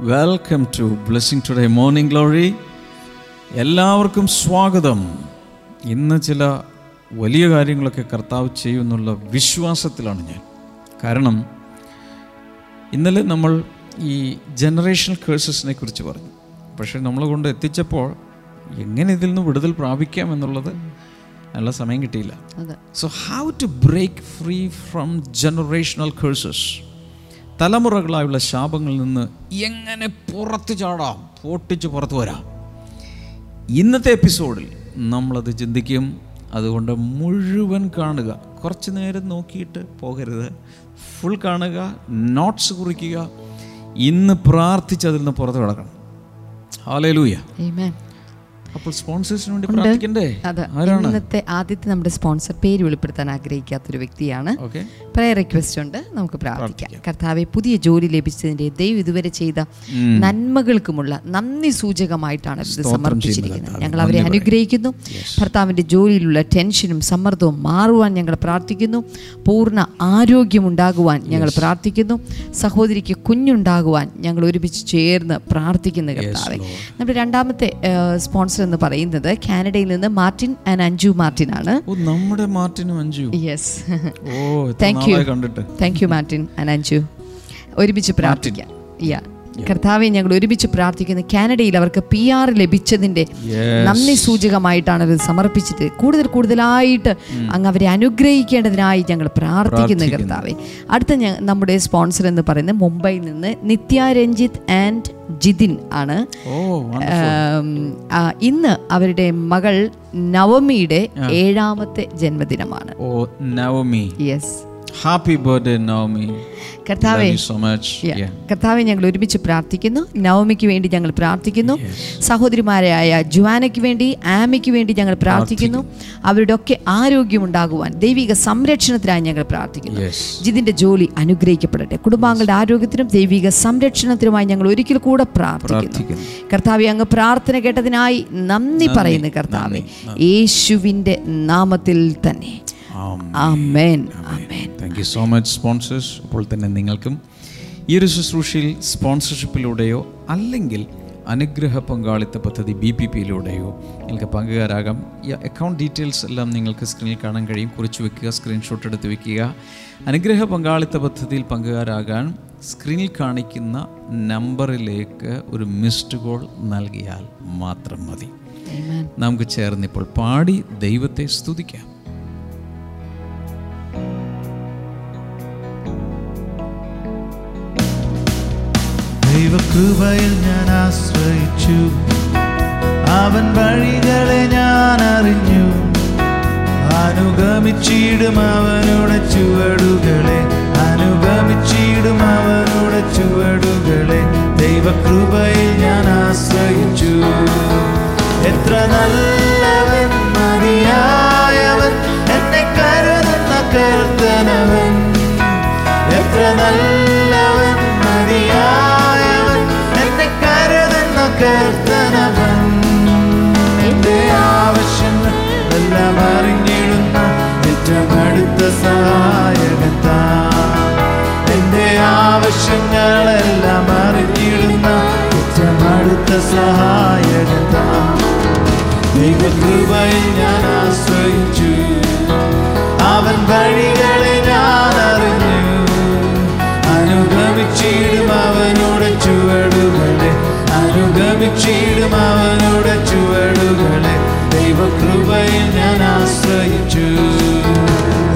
Welcome to blessing today morning glory എല്ലാവർക്കും സ്വാഗതം. ഇന്ന് ചില വലിയ കാര്യങ്ങളൊക്കെ കർത്താവ് ചെയ്യുമെന്നുള്ള വിശ്വാസത്തിലാണ് ഞാൻ. കാരണം ഇന്നലെ നമ്മൾ ഈ ജനറേഷണൽ കേഴ്സസിനെ കുറിച്ച് പറഞ്ഞു. പക്ഷേ നമ്മൾ കൊണ്ട് എത്തിച്ചപ്പോൾ എങ്ങനെ ഇതിൽ നിന്ന് വിടുതൽ പ്രാപിക്കാം എന്നുള്ളത് നല്ല സമയം കിട്ടിയില്ല. So how to break free from generational curses തലമുറകളായുള്ള ശാപങ്ങളിൽ നിന്ന് എങ്ങനെ പുറത്തു ചാടാം? പൊട്ടിച്ച് പുറത്തു വരാം. ഇന്നത്തെ എപ്പിസോഡിൽ നമ്മളത് ചിന്തിക്കും. അതുകൊണ്ട് മുഴുവൻ കാണുക. കുറച്ച് നേരം നോക്കിയിട്ട് പോകരുത്. ഫുൾ കാണുക നോട്ട്സ് കുറിക്കുക. ഇന്ന് പ്രാർത്ഥിച്ച് അതിൽ നിന്ന് പുറത്ത് കിടക്കണം. ഹാലൂയ. അപ്പോൾ സ്പോൺസേഴ്സിന് വേണ്ടി പ്രാർത്ഥിക്കണ്ടേ? ഇന്നത്തെ ആദ്യത്തെ നമ്മുടെ സ്പോൺസർ പേര് വെളിപ്പെടുത്താൻ ആഗ്രഹിക്കാത്തൊരു വ്യക്തിയാണ്. പ്രയർ റിക്വസ്റ്റ് ഉണ്ട്. നമുക്ക് പ്രാർത്ഥിക്കാം. കർത്താവെ പുതിയ ജോലി ലഭിച്ചതിന്റെ ദൈവം ഇതുവരെ ചെയ്ത നന്മകൾക്കുമുള്ള നന്ദി സൂചകമായിട്ടാണ് ഇത് സമർപ്പിച്ചിരിക്കുന്നത്. ഞങ്ങൾ അവരെ അനുഗ്രഹിക്കുന്നു. ഭർത്താവിന്റെ ജോലിയിലുള്ള ടെൻഷനും സമ്മർദ്ദവും മാറുവാൻ ഞങ്ങൾ പ്രാർത്ഥിക്കുന്നു. പൂർണ ആരോഗ്യമുണ്ടാകുവാൻ ഞങ്ങൾ പ്രാർത്ഥിക്കുന്നു. സഹോദരിക്ക് കുഞ്ഞുണ്ടാകുവാൻ ഞങ്ങൾ ഒരുമിച്ച് ചേർന്ന് പ്രാർത്ഥിക്കുന്നു കർത്താവെ. നമ്മുടെ രണ്ടാമത്തെ സ്പോൺസർ എന്ന് പറയുന്നത് കാനഡയിൽ നിന്ന് മാർട്ടിൻ ആൻഡ് അഞ്ജു മാർട്ടിൻ ആണ് നമ്മുടെ മാർട്ടിനും അഞ്ജു യെസ് എത്ര താങ്ക് യു കണ്ടിട്ട്. Thank you Martin and Anju ഒരുമിച്ച് പ്രാർത്ഥിക്കാം. യാ കർത്താവെ ഞങ്ങൾ ഒരുമിച്ച് പ്രാർത്ഥിക്കുന്നു. കാനഡയിൽ അവർക്ക് പി ആർ ലഭിച്ചതിന്റെ നന്ദി സൂചകമായിട്ടാണ് അത് സമർപ്പിച്ചിട്ട് കൂടുതൽ കൂടുതലായിട്ട് അങ്ങ് അവരെ അനുഗ്രഹിക്കേണ്ടതിനായി ഞങ്ങൾ പ്രാർത്ഥിക്കുന്നു കർത്താവെ. അടുത്ത നമ്മുടെ സ്പോൺസർ എന്ന് പറയുന്നത് മുംബൈയിൽ നിന്ന് നിത്യ രഞ്ജിത്ത് ആൻഡ് ജിതിൻ ആണ്. ഇന്ന് അവരുടെ മകൾ നവമിയുടെ ഏഴാമത്തെ ജന്മദിനമാണ്. Navami. Yes happy birthday Navami കർത്താവെ. കർത്താവെ ഞങ്ങൾ ഒരുമിച്ച് പ്രാർത്ഥിക്കുന്നു. നവമിക്ക് വേണ്ടി ഞങ്ങൾ പ്രാർത്ഥിക്കുന്നു. സഹോദരിമാരായ ജുവാനയ്ക്ക് വേണ്ടി ആമയ്ക്ക് വേണ്ടി ഞങ്ങൾ പ്രാർത്ഥിക്കുന്നു. അവരുടെ ഒക്കെ ആരോഗ്യം ഉണ്ടാകുവാൻ ദൈവിക സംരക്ഷണത്തിനായി ഞങ്ങൾ പ്രാർത്ഥിക്കുന്നു. ജിതിന്റെ ജിതിന്റെ ജോലി അനുഗ്രഹിക്കപ്പെടട്ടെ. കുടുംബാംഗങ്ങളുടെ ആരോഗ്യത്തിനും ദൈവിക സംരക്ഷണത്തിനുമായി ഞങ്ങൾ ഒരിക്കൽ കൂടെ പ്രാർത്ഥിക്കുന്നു. കർത്താവെ അങ്ങ് പ്രാർത്ഥന കേട്ടതിനായി നന്ദി പറയുന്നു കർത്താവെ. യേശുവിന്റെ നാമത്തിൽ തന്നെ. Thank you so much sponsors അപ്പോൾ തന്നെ നിങ്ങൾക്കും ഈ ഒരു ശുശ്രൂഷയിൽ സ്പോൺസർഷിപ്പിലൂടെയോ അല്ലെങ്കിൽ അനുഗ്രഹ പങ്കാളിത്ത പദ്ധതി ബി പി പിയിലൂടെയോ നിങ്ങൾക്ക് പങ്കുകാരാകാം. ഈ അക്കൗണ്ട് ഡീറ്റെയിൽസ് എല്ലാം നിങ്ങൾക്ക് സ്ക്രീനിൽ കാണാൻ കഴിയും. കുറിച്ച് വെക്കുക സ്ക്രീൻഷോട്ട് എടുത്ത് വെക്കുക. അനുഗ്രഹ പങ്കാളിത്ത പദ്ധതിയിൽ പങ്കുകാരാകാൻ സ്ക്രീനിൽ കാണിക്കുന്ന നമ്പറിലേക്ക് ഒരു മിസ്ഡ് കോൾ നൽകിയാൽ മാത്രം മതി. നമുക്ക് ചേർന്ന് ഇപ്പോൾ പാടി ദൈവത്തെ സ്തുതിക്കാം. ദൈവകൃപയിൽ ഞാൻ ആശ്രയിച്ചു. അവൻ വഴികളെ ഞാൻ അറിഞ്ഞു. അനുഗമിച്ചിടും അവനുടെ ചുവടുകളെ. അനുഗമിച്ചിടും അവനുടെ ചുവടുകളെ. ദൈവകൃപയിൽ ഞാൻ ആശ്രയിച്ചു. എത്ര നല്ലവൻ താൻ എന്റെ ആവശ്യങ്ങളെല്ലാം അറിഞ്ഞിടുന്ന അടുത്ത സഹായകൻ ദൈവകൃപയിൽ ഞാൻ ആശ്രയിച്ചു. അവൻ വഴികളെ ഞാൻ അറിഞ്ഞു. അനുഗമിച്ചിടും അവനോട് ചുവടുകളെ. അനുഗമിച്ചിടും അവനോട് ചുവടുകളെ. ദൈവകൃപയിൽ ഞാൻ ആശ്രയിച്ചു.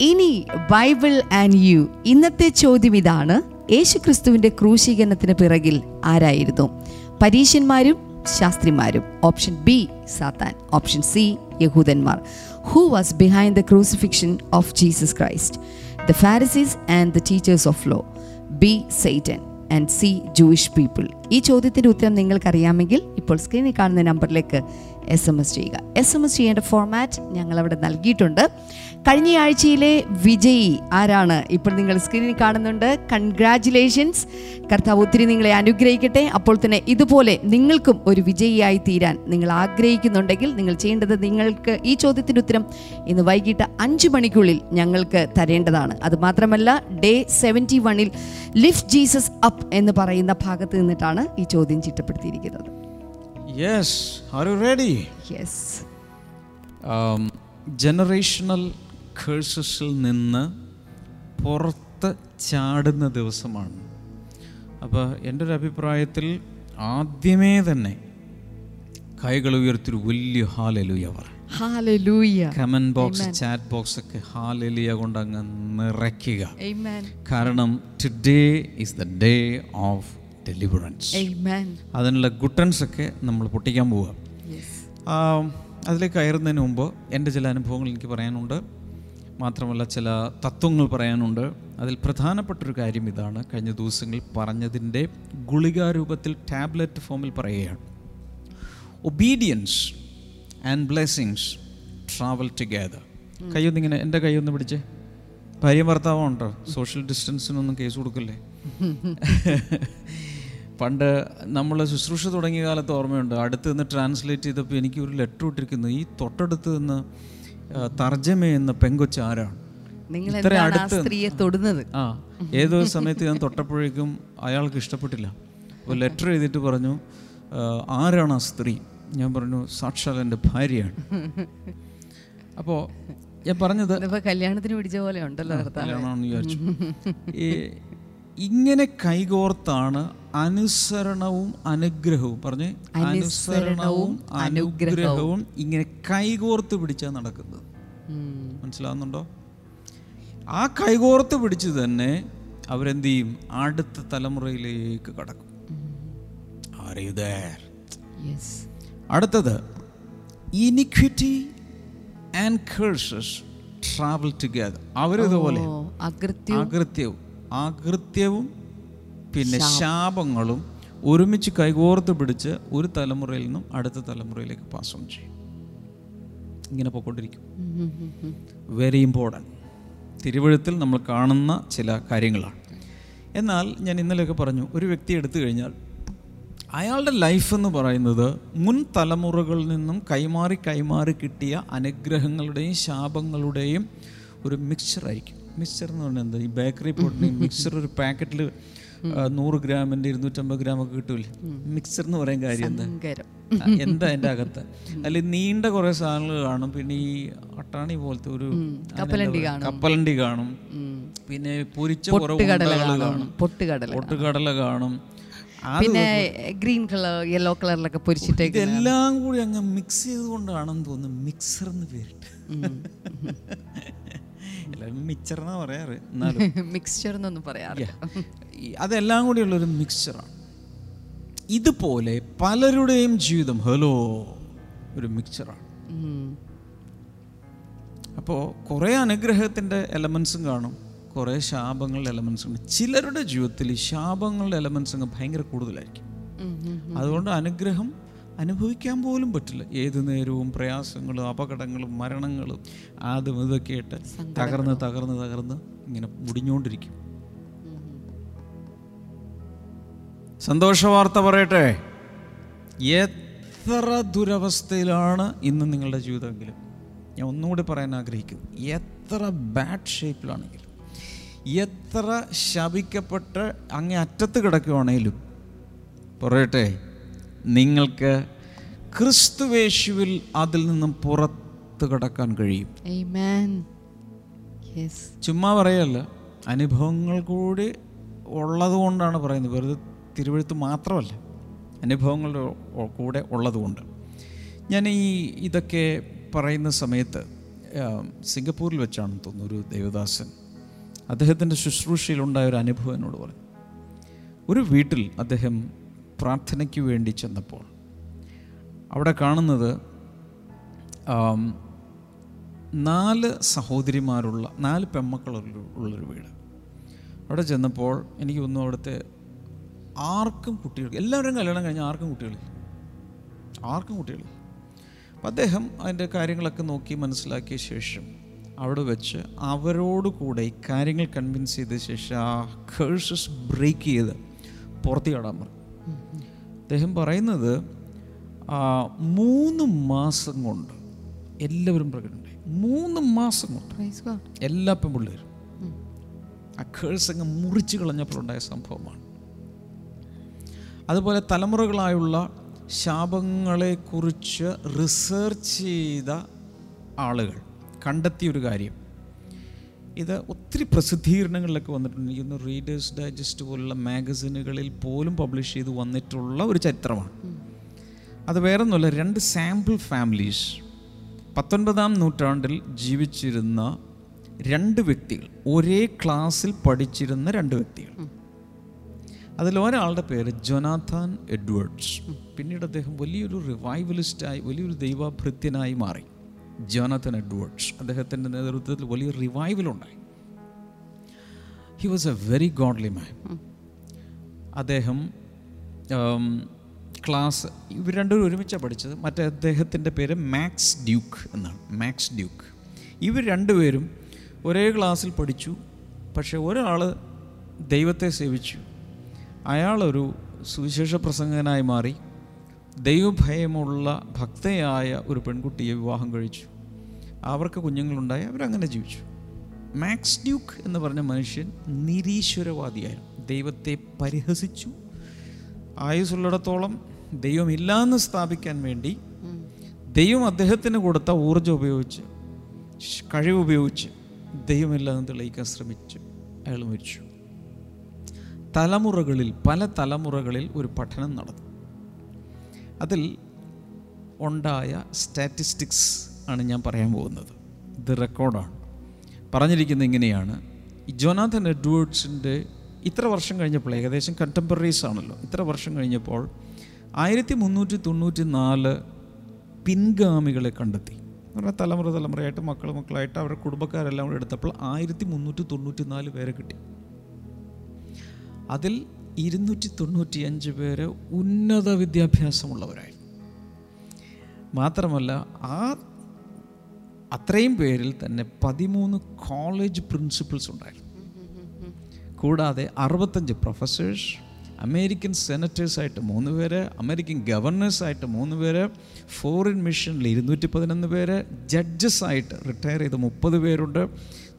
ഇനി ബൈബിൾ ആൻഡ് യു. ഇന്നത്തെ ചോദ്യം ഇതാണ്. യേശുക്രിസ്തുവിന്റെ ക്രൂശീകരണത്തിന് പിറകിൽ ആരായിരുന്നു? പരീശന്മാരും ശാസ്ത്രിമാരും. ഓപ്ഷൻ ബി സാത്താൻ. ഓപ്ഷൻ സി യഹൂദന്മാർ. Who was behind the crucifixion of Jesus Christ the Pharisees and the teachers of law B Satan and C Jewish people ഈ ചോദ്യത്തിന്റെ ഉത്തരം നിങ്ങൾക്കറിയാമെങ്കിൽ ഇപ്പോൾ സ്ക്രീനിൽ കാണുന്ന നമ്പറിലേക്ക് എസ് എം എസ് ചെയ്യുക. എസ് എം എസ് ചെയ്യേണ്ട ഫോർമാറ്റ് ഞങ്ങളവിടെ നൽകിയിട്ടുണ്ട്. കഴിഞ്ഞ ആഴ്ചയിലെ വിജയി ആരാണ്? ഇപ്പോൾ നിങ്ങൾ സ്ക്രീനിൽ കാണുന്നുണ്ട്. കൺഗ്രാറ്റുലേഷൻസ് കർത്താവ് ഒത്തിരി നിങ്ങളെ അനുഗ്രഹിക്കട്ടെ. അപ്പോൾ തന്നെ ഇതുപോലെ നിങ്ങൾക്കും ഒരു വിജയിയായി തീരാൻ നിങ്ങൾ ആഗ്രഹിക്കുന്നുണ്ടെങ്കിൽ നിങ്ങൾ ചെയ്യേണ്ടത് നിങ്ങൾക്ക് ഈ ചോദ്യത്തിന്റെ ഉത്തരം ഇന്ന് വൈകിട്ട് അഞ്ച് മണിക്കുള്ളിൽ ഞങ്ങൾക്ക് തരേണ്ടതാണ്. അതുമാത്രമല്ല ഡേ സെവന്റി വണ്ണിൽ ലിഫ്റ്റ് ജീസസ് അപ്പ് എന്ന് പറയുന്ന ഭാഗത്ത് നിന്നിട്ടാണ് ഈ ചോദ്യം ചിട്ടപ്പെടുത്തിയിരിക്കുന്നത്. Yes are you ready yes generational കേഴ്സസിൽ നിന്ന് പുറത്ത് ചാടുന്ന ദിവസമാണ്. അപ്പോൾ എന്റെ ഒരു അഭിപ്രായത്തിൽ ആദ്യമേ തന്നെ കൈകൾ ഉയർത്തിയൊരു വലിയ hallelujah comment box chat box ഒക്കെ ഹാലലിയ കൊണ്ട് അങ്ങ് നിറയ്ക്കുക. Amen. കാരണം today is the day of deliverance. അതിനുള്ള ഗുട്ടൻസ് ഒക്കെ നമ്മൾ പൊട്ടിക്കാൻ പോവുക. അതിലേക്ക് കയറുന്നതിന് മുമ്പ് എന്റെ ചില അനുഭവങ്ങൾ എനിക്ക് പറയാനുണ്ട്. മാത്രമല്ല ചില തത്വങ്ങൾ പറയാനുണ്ട്. അതിൽ പ്രധാനപ്പെട്ടൊരു കാര്യം ഇതാണ്. കഴിഞ്ഞ ദിവസങ്ങളിൽ പറഞ്ഞതിന്റെ ഗുളികാരൂപത്തിൽ ടാബ്ലറ്റ് ഫോമിൽ പറയുകയാണ്. Obedience and blessings travel together കൈയൊന്നിങ്ങനെ എന്റെ കൈയൊന്ന് പിടിച്ചേ. ഭാര്യ ഭർത്താവുണ്ടോ? സോഷ്യൽ ഡിസ്റ്റൻസിനൊന്നും കേസ് കൊടുക്കല്ലേ? പണ്ട് നമ്മൾ ശുശ്രൂഷ തുടങ്ങിയ കാലത്ത് ഓർമ്മയുണ്ട്. അടുത്ത് നിന്ന് ട്രാൻസ്ലേറ്റ് ചെയ്തപ്പോൾ എനിക്ക് ഒരു ലെറ്റർ ഇട്ടിരിക്കുന്നു. ഈ തൊട്ടടുത്ത് നിന്ന് തർജമ എന്ന പെങ്കൊച്ച് ആരാണ്? ഇത്ര അടുത്ത് തൊടുന്നത്? ആ ഏതോ സമയത്ത് ഞാൻ തൊട്ടപ്പോഴേക്കും അയാൾക്ക് ഇഷ്ടപ്പെട്ടില്ല. ഒരു ലെറ്റർ എഴുതിയിട്ട് പറഞ്ഞു ആരാണ് ആ സ്ത്രീ? ഞാൻ പറഞ്ഞു സാക്ഷാൽ എന്റെ ഭാര്യയാണ്. അപ്പോൾ ഞാൻ പറഞ്ഞത് കല്യാണത്തിന് പിടിച്ച പോലെ ഉണ്ടല്ലോ കല്യാണമാണെന്ന് വിചാരിച്ചു. ഈ ഇങ്ങനെ കൈകോർത്താണ് അനുസരണവും അനുഗ്രഹവും. പറഞ്ഞേ അനുസരണവും അനുഗ്രഹവും ഇങ്ങനെ കൈകോർത്ത് പിടിച്ചാണ് നടക്കുന്നത്. മനസ്സിലാവുന്നുണ്ടോ? ആ കൈകോർത്ത് പിടിച്ച് തന്നെ അവരെന്ത് ചെയ്യും അടുത്ത തലമുറയിലേക്ക് കടക്കും. അടുത്തത് iniquity and curses travel together അവരിതുപോലെ അകൃത്യവും. അകൃത്യവും പിന്നെ ശാപങ്ങളും ഒരുമിച്ച് കൈകോർത്ത് പിടിച്ച് ഒരു തലമുറയിൽ നിന്നും അടുത്ത തലമുറയിലേക്ക് പാസ് ഓൺ ചെയ്യും. ഇങ്ങനെ പോയിക്കൊണ്ടിരിക്കും. വെരി ഇമ്പോർട്ടന്റ് തിരുവഴുത്തിൽ നമ്മൾ കാണുന്ന ചില കാര്യങ്ങളാണ്. എന്നാൽ ഞാൻ ഇന്നലെയൊക്കെ പറഞ്ഞു ഒരു വ്യക്തി എടുത്തു കഴിഞ്ഞാൽ അയാളുടെ ലൈഫ് എന്ന് പറയുന്നത് മുൻ തലമുറകളിൽ നിന്നും കൈമാറി കൈമാറി കിട്ടിയ അനുഗ്രഹങ്ങളുടെയും ശാപങ്ങളുടെയും ഒരു മിക്സ്ചർ ആയിരിക്കും. മിക്സ്ചർ എന്ന് പറഞ്ഞാൽ എന്താ? ഈ ബേക്കറി പോട്ടിന് മിക്സ്ചർ ഒരു പാക്കറ്റിൽ നൂറ് ഗ്രാമിന്റെ ഇരുന്നൂറ്റമ്പത് ഗ്രാം ഒക്കെ കിട്ടൂലേ? മിക്സ്ചർ എന്ന് പറയാൻ കാര്യം എന്താ? എന്താ എന്റെ അകത്ത്? അതിൽ നീണ്ട കുറേ സാധനങ്ങൾ കാണും. പിന്നെ ഈ അട്ടാണി പോലത്തെ ഒരു കപ്പലണ്ടി കാണും. പിന്നെ പൊരിച്ച കുറേ കാണും. പൊട്ടുകടല കാണും. പിന്നെ ഗ്രീൻ കളർ യെല്ലോ കളറിലൊക്കെ പൊരിച്ചിട്ട് എല്ലാം കൂടി അങ്ങ് മിക്സ് ചെയ്തുകൊണ്ടാണെന്ന് തോന്നുന്നു. മിക്സർ എന്ന് പേരിട്ട്. എല്ലാവരും മിക്സർ എന്നാ പറയാറ് എന്നാലും. മിക്സ്ചർ എന്നൊന്നും പറയാറ് അതെല്ലാം കൂടിയുള്ളൊരു മിക്സ്ചറാണ് ഇതുപോലെ പലരുടെയും ജീവിതം ഹലോ ഒരു മിക്സ്ചറാണ് അപ്പോ അപ്പോൾ കുറേ അനുഗ്രഹത്തിന്റെ എലമെൻസും കാണും കുറേ ശാപങ്ങളുടെ എലമെൻസും ഉണ്ട് ചിലരുടെ ജീവിതത്തിൽ ഈ ശാപങ്ങളുടെ എലമെൻസ് അങ്ങ് ഭയങ്കര കൂടുതലായിരിക്കും. അതുകൊണ്ട് അനുഗ്രഹം അനുഭവിക്കാൻ പോലും പറ്റില്ല. ഏത് നേരവും പ്രയാസങ്ങളും അപകടങ്ങളും മരണങ്ങളും അതും ഇതൊക്കെ ആയിട്ട് തകർന്ന് തകർന്ന് തകർന്ന് ഇങ്ങനെ മുടിഞ്ഞുകൊണ്ടിരിക്കും. സന്തോഷ വാർത്ത പറയട്ടെ. എത്ര ദുരവസ്ഥയിലാണ് ഇന്ന് നിങ്ങളുടെ ജീവിതമെങ്കിലും? ഞാൻ ഒന്നുകൂടി പറയാൻ ആഗ്രഹിക്കുന്നു. എത്ര ബാഡ് ഷേപ്പിലാണെങ്കിലും എത്ര ശപിക്കപ്പെട്ട് അങ്ങേ അറ്റത്ത് കിടക്കുവാണേലും പറയട്ടെ. നിങ്ങൾക്ക് ക്രിസ്തുവേശുവിൽ അതിൽ നിന്നും പുറത്തു കടക്കാൻ കഴിയും. Amen. Yes. ചുമ്മാ പറയല്ല. അനുഭവങ്ങൾ കൂടി ഉള്ളത് കൊണ്ടാണ് പറയുന്നത്. വെറുതെ തിരുവഴുത്ത് മാത്രമല്ല. അനുഭവങ്ങളുടെ കൂടെ ഉള്ളതുകൊണ്ട്. ഞാൻ ഈ ഇതൊക്കെ പറയുന്ന സമയത്ത് സിംഗപ്പൂരിൽ വെച്ചാണെന്ന് തോന്നുന്നു ഒരു ദേവദാസൻ. അദ്ദേഹത്തിന്റെ ശുശ്രൂഷയിലുണ്ടായ ഒരു അനുഭവം എന്നോട് പറഞ്ഞു. ഒരു വീട്ടിൽ അദ്ദേഹം പ്രാർത്ഥനയ്ക്ക് വേണ്ടി ചെന്നപ്പോൾ അവിടെ കാണുന്നത് നാല് സഹോദരിമാരുള്ള നാല് പെമ്മക്കളുള്ള ഉള്ളൊരു വീട്. അവിടെ ചെന്നപ്പോൾ എനിക്ക് ഒന്നും അവിടുത്തെ ആർക്കും കുട്ടികൾ എല്ലാവരും കല്യാണം കഴിഞ്ഞാൽ ആർക്കും കുട്ടികളില്ല. ആർക്കും കുട്ടികളില്ല. അപ്പം അദ്ദേഹം അതിന്റെ കാര്യങ്ങളൊക്കെ നോക്കി മനസ്സിലാക്കിയ ശേഷം അവിടെ വെച്ച് അവരോട് കൂടെ ഈ കാര്യങ്ങൾ കൺവിൻസ് ചെയ്ത ശേഷം ആ കേഴ്സസ് ബ്രേക്ക് ചെയ്ത് പുറത്ത് പറഞ്ഞു. അദ്ദേഹം പറയുന്നത് മൂന്ന് മാസം കൊണ്ട് എല്ലാവരും പ്രകടനമായി മൂന്ന് മാസം കൊണ്ട്. എല്ലാ പെൺപിള്ളേരും. ആ കേഴ്സങ്ങ് മുറിച്ച് കളഞ്ഞപ്പോഴുണ്ടായ സംഭവമാണ്. അതുപോലെ തലമുറകളായുള്ള ശാപങ്ങളെക്കുറിച്ച് റിസർച്ച് ചെയ്ത ആളുകൾ കണ്ടെത്തിയൊരു കാര്യം. ഇത് ഒത്തിരി പ്രസിദ്ധീകരണങ്ങളിലൊക്കെ വന്നിട്ടുണ്ട്. ഇന്ന് റീഡേഴ്സ് ഡൈജസ്റ്റ് പോലുള്ള മാഗസിനുകളിൽ പോലും പബ്ലിഷ് ചെയ്ത് വന്നിട്ടുള്ള ഒരു ചരിത്രമാണ്. അത് വേറൊന്നുമല്ല രണ്ട് സാമ്പിൾ ഫാമിലീസ് പത്തൊൻപതാം നൂറ്റാണ്ടിൽ ജീവിച്ചിരുന്ന രണ്ട് വ്യക്തികൾ ഒരേ ക്ലാസ്സിൽ പഠിച്ചിരുന്ന രണ്ട് വ്യക്തികൾ. അതിൽ ഒരാളുടെ പേര് ജൊനാഥാൻ എഡ്വേർഡ്സ്. പിന്നീട് അദ്ദേഹം വലിയൊരു റിവൈവലിസ്റ്റായി വലിയൊരു ദൈവഭൃത്യനായി മാറി. ജോനാഥൻ എഡ്വേർഡ്സ് അദ്ദേഹത്തിന്റെ നേതൃത്വത്തിൽ വലിയ റിവൈവലുണ്ടായി he was a very godly man അദ്ദേഹം ക്ലാസ് ഇവർ രണ്ടുപേരും ഒരുമിച്ചാണ് പഠിച്ചത്. മറ്റേ അദ്ദേഹത്തിന്റെ പേര് മാക്സ് ഡ്യൂക്ക് എന്നാണ്. Max Duke. ഇവർ രണ്ടുപേരും ഒരേ ക്ലാസ്സിൽ പഠിച്ചു. പക്ഷേ ഒരാൾ ദൈവത്തെ സേവിച്ചു. അയാളൊരു സുവിശേഷ പ്രസംഗനായി മാറി. ദൈവഭയമുള്ള ഭക്തയായ ഒരു പെൺകുട്ടിയെ വിവാഹം കഴിച്ചു. അവർക്ക് കുഞ്ഞുങ്ങളുണ്ടായി. അവരങ്ങനെ ജീവിച്ചു. മാക്സ് ഡ്യൂക്ക് എന്ന് പറഞ്ഞ മനുഷ്യൻ നിരീശ്വരവാദിയായിരുന്നു. ദൈവത്തെ പരിഹസിച്ചു. ആയുസുള്ളിടത്തോളം ദൈവമില്ലാന്ന് സ്ഥാപിക്കാൻ വേണ്ടി ദൈവം അദ്ദേഹത്തിന് കൊടുത്ത ഊർജം ഉപയോഗിച്ച് കഴിവുപയോഗിച്ച് ദൈവമില്ലാന്ന് തെളിയിക്കാൻ ശ്രമിച്ചു. അയാൾ മരിച്ചു. തലമുറകളിൽ പല തലമുറകളിൽ ഒരു പഠനം നടന്നു. അതിൽ ഉണ്ടായ സ്റ്റാറ്റിസ്റ്റിക്സ് ആണ് ഞാൻ പറയാൻ പോകുന്നത്. ഇത് റെക്കോർഡാണ് പറഞ്ഞിരിക്കുന്നത് ഇങ്ങനെയാണ്. ജോനാഥൻ എഡ്വേർഡ്സിന്റെ ഇത്ര വർഷം കഴിഞ്ഞപ്പോൾ ഏകദേശം കണ്ടംപററീസ് ആണല്ലോ. ഇത്ര വർഷം കഴിഞ്ഞപ്പോൾ ആയിരത്തി മുന്നൂറ്റി തൊണ്ണൂറ്റി നാല് പിൻഗാമികളെ കണ്ടെത്തി. പറഞ്ഞാൽ തലമുറ തലമുറയായിട്ട് മക്കൾ മക്കളായിട്ട് അവരുടെ കുടുംബക്കാരെല്ലാം കൂടെ എടുത്തപ്പോൾ ആയിരത്തി മുന്നൂറ്റി തൊണ്ണൂറ്റി നാല് പേരെ കിട്ടി. അതിൽ ഇരുന്നൂറ്റി തൊണ്ണൂറ്റി അഞ്ച് പേര് ഉന്നത വിദ്യാഭ്യാസമുള്ളവരായി മാത്രമല്ല ആ അത്രയും പേരിൽ തന്നെ പതിമൂന്ന് കോളേജ് പ്രിൻസിപ്പൽസ് ഉണ്ടായിരുന്നു. കൂടാതെ അറുപത്തഞ്ച് പ്രൊഫസേഴ്സ് അമേരിക്കൻ സെനറ്റേഴ്സായിട്ട് മൂന്ന് പേര് അമേരിക്കൻ ഗവർണേഴ്സായിട്ട് മൂന്ന് പേര് ഫോറിൻ മിഷനിൽ ഇരുന്നൂറ്റി പതിനൊന്ന് പേര് ജഡ്ജസായിട്ട് റിട്ടയർ ചെയ്ത് മുപ്പത് പേരുണ്ട്.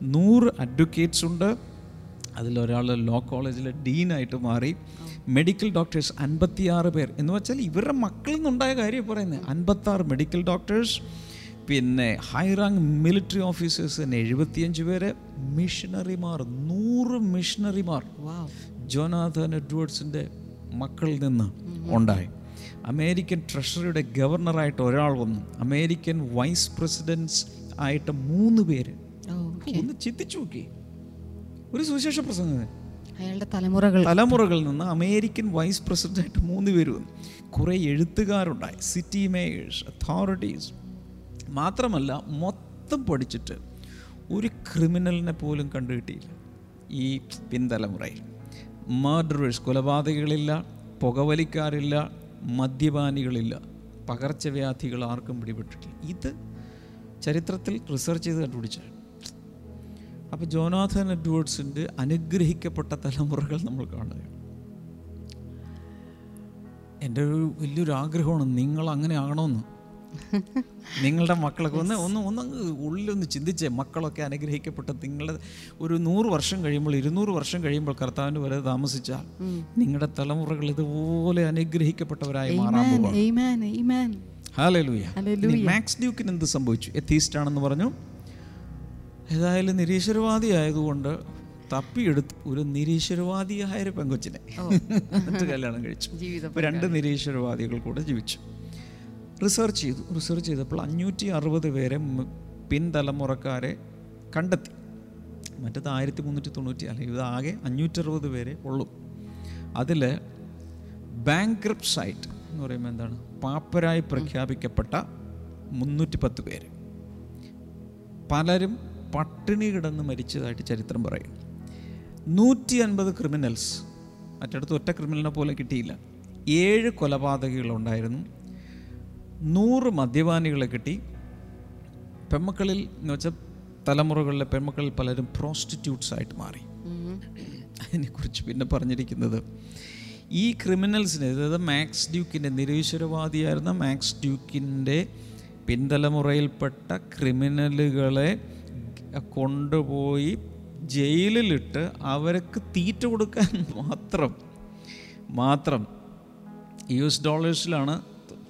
നൂറ് അഡ്വക്കേറ്റ്സ് ഉണ്ട്. അതിലൊരാൾ ലോ കോളേജിലെ ഡീനായിട്ട് മാറി. മെഡിക്കൽ ഡോക്ടേഴ്സ് അൻപത്തിയാറ് പേർ. എന്ന് വെച്ചാൽ ഇവരുടെ മക്കളിൽ നിന്നുണ്ടായ കാര്യം പറയുന്നത് അൻപത്താറ് മെഡിക്കൽ ഡോക്ടേഴ്സ് പിന്നെ ഹൈ റാങ്ക് മിലിറ്ററി ഓഫീസേഴ്സ് തന്നെ എഴുപത്തിയഞ്ച് പേര്. മിഷണറിമാർ നൂറ് മിഷണറിമാർ ജോനാഥൻ എഡ്വേർഡ്സിന്റെ മക്കളിൽ നിന്ന് ഉണ്ടായി. അമേരിക്കൻ ട്രഷറിയുടെ ഗവർണറായിട്ട് ഒരാൾ വന്നു. അമേരിക്കൻ വൈസ് പ്രസിഡൻസ് ആയിട്ട് മൂന്ന് പേര്. ഒന്ന് ചിന്തിച്ചു നോക്കി ഒരു സുവിശേഷ പ്രസംഗം. അയാളുടെ തലമുറകൾ. തലമുറകളിൽ നിന്ന് അമേരിക്കൻ വൈസ് പ്രസിഡന്റായിട്ട് മൂന്ന് പേര് വന്നു. കുറേ എഴുത്തുകാരുണ്ടായി. City Mayers authorities. മാത്രമല്ല മൊത്തം പഠിച്ചിട്ട് ഒരു ക്രിമിനലിനെ പോലും കണ്ടുകിട്ടിയില്ല. ഈ പിൻതലമുറയിൽ. മർഡറേഴ്സ് കൊലപാതകങ്ങളില്ല പുകവലിക്കാരില്ല മദ്യപാനികളില്ല പകർച്ചവ്യാധികൾ ആർക്കും പിടിപെട്ടിട്ടില്ല. ഇത് ചരിത്രത്തിൽ റിസർച്ച് ചെയ്ത് കണ്ടുപിടിച്ചാണ് അപ്പോൾ ജോനാഥൻ എഡ്വേർഡ്സിന്റെ അനുഗ്രഹിക്കപ്പെട്ട തലമുറകൾ നമ്മൾ കാണുകയാണ് എന്റെ ഒരു വലിയൊരു ആഗ്രഹമാണ് നിങ്ങൾ അങ്ങനെ ആകണമെന്ന്. നിങ്ങളുടെ മക്കളൊക്കെ ഒന്ന് ഒന്ന് ഒന്ന് ഉള്ളിലൊന്ന് ചിന്തിച്ചേ മക്കളൊക്കെ അനുഗ്രഹിക്കപ്പെട്ട നിങ്ങളുടെ ഒരു നൂറ് വർഷം കഴിയുമ്പോൾ ഇരുന്നൂറ് വർഷം കഴിയുമ്പോൾ കർത്താവിന്റെ വരെ താമസിച്ചാൽ നിങ്ങളുടെ തലമുറകൾ ഇതുപോലെ അനുഗ്രഹിക്കപ്പെട്ടവരായി മാറാൻ Hallelujah. മാക്സ് ഡ്യൂക്കിന് എന്ത് സംഭവിച്ചു? എത്തീസ്റ്റ് ആണെന്ന് പറഞ്ഞു. ഏതായാലും നിരീശ്വരവാദി ആയതുകൊണ്ട് തപ്പിയെടുത്ത് ഒരു നിരീശ്വരവാദിയായ ഒരു പെങ്കൊച്ചിനെ എന്നിട്ട് കല്യാണം കഴിച്ചു. രണ്ട് നിരീശ്വരവാദികൾ കൂടെ ജീവിച്ചു. റിസർച്ച് ചെയ്തു. റിസർച്ച് ചെയ്തപ്പോൾ അഞ്ഞൂറ്റി അറുപത് പേരെ പിൻതലമുറക്കാരെ കണ്ടെത്തി. മറ്റത് ആയിരത്തി മുന്നൂറ്റി തൊണ്ണൂറ്റി അല്ലെങ്കിൽ ഇത് ആകെ അഞ്ഞൂറ്ററുപത് പേരെ ഉള്ളൂ. അതിൽ ബാങ്ക്രപ്റ്റ് സൈറ്റ് എന്ന് പറയുമ്പോൾ എന്താണ്? പാപ്പരായി പ്രഖ്യാപിക്കപ്പെട്ട മുന്നൂറ്റി പത്ത് പേര്. പലരും പട്ടിണി കിടന്ന് മരിച്ചതായിട്ട് ചരിത്രം പറയും. നൂറ്റി അൻപത് ക്രിമിനൽസ് മറ്റിടത്ത് ഒറ്റ ക്രിമിനലിനെ പോലെ കിട്ടിയില്ല. ഏഴ് കൊലപാതകങ്ങളുണ്ടായിരുന്നു നൂറ് മദ്യപാനികളെ കിട്ടി. പെമ്മക്കളിൽ എന്ന് വെച്ചാൽ തലമുറകളിലെ പെൺമക്കളിൽ പലരും പ്രോസ്റ്റിറ്റ്യൂട്ട്സ് ആയിട്ട് മാറി. അതിനെക്കുറിച്ച് പിന്നെ പറഞ്ഞിരിക്കുന്നത് ഈ ക്രിമിനൽസിനെ അതായത് മാക്സ് ഡ്യൂക്കിന്റെ നിരീശ്വരവാദിയായിരുന്ന മാക്സ് ഡ്യൂക്കിന്റെ പിൻതലമുറയിൽപ്പെട്ട ക്രിമിനലുകളെ കൊണ്ടുപോയി ജയിലിലിട്ട് അവർക്ക് തീറ്റ കൊടുക്കാൻ മാത്രം മാത്രം യു എസ് ഡോളേഴ്സിലാണ്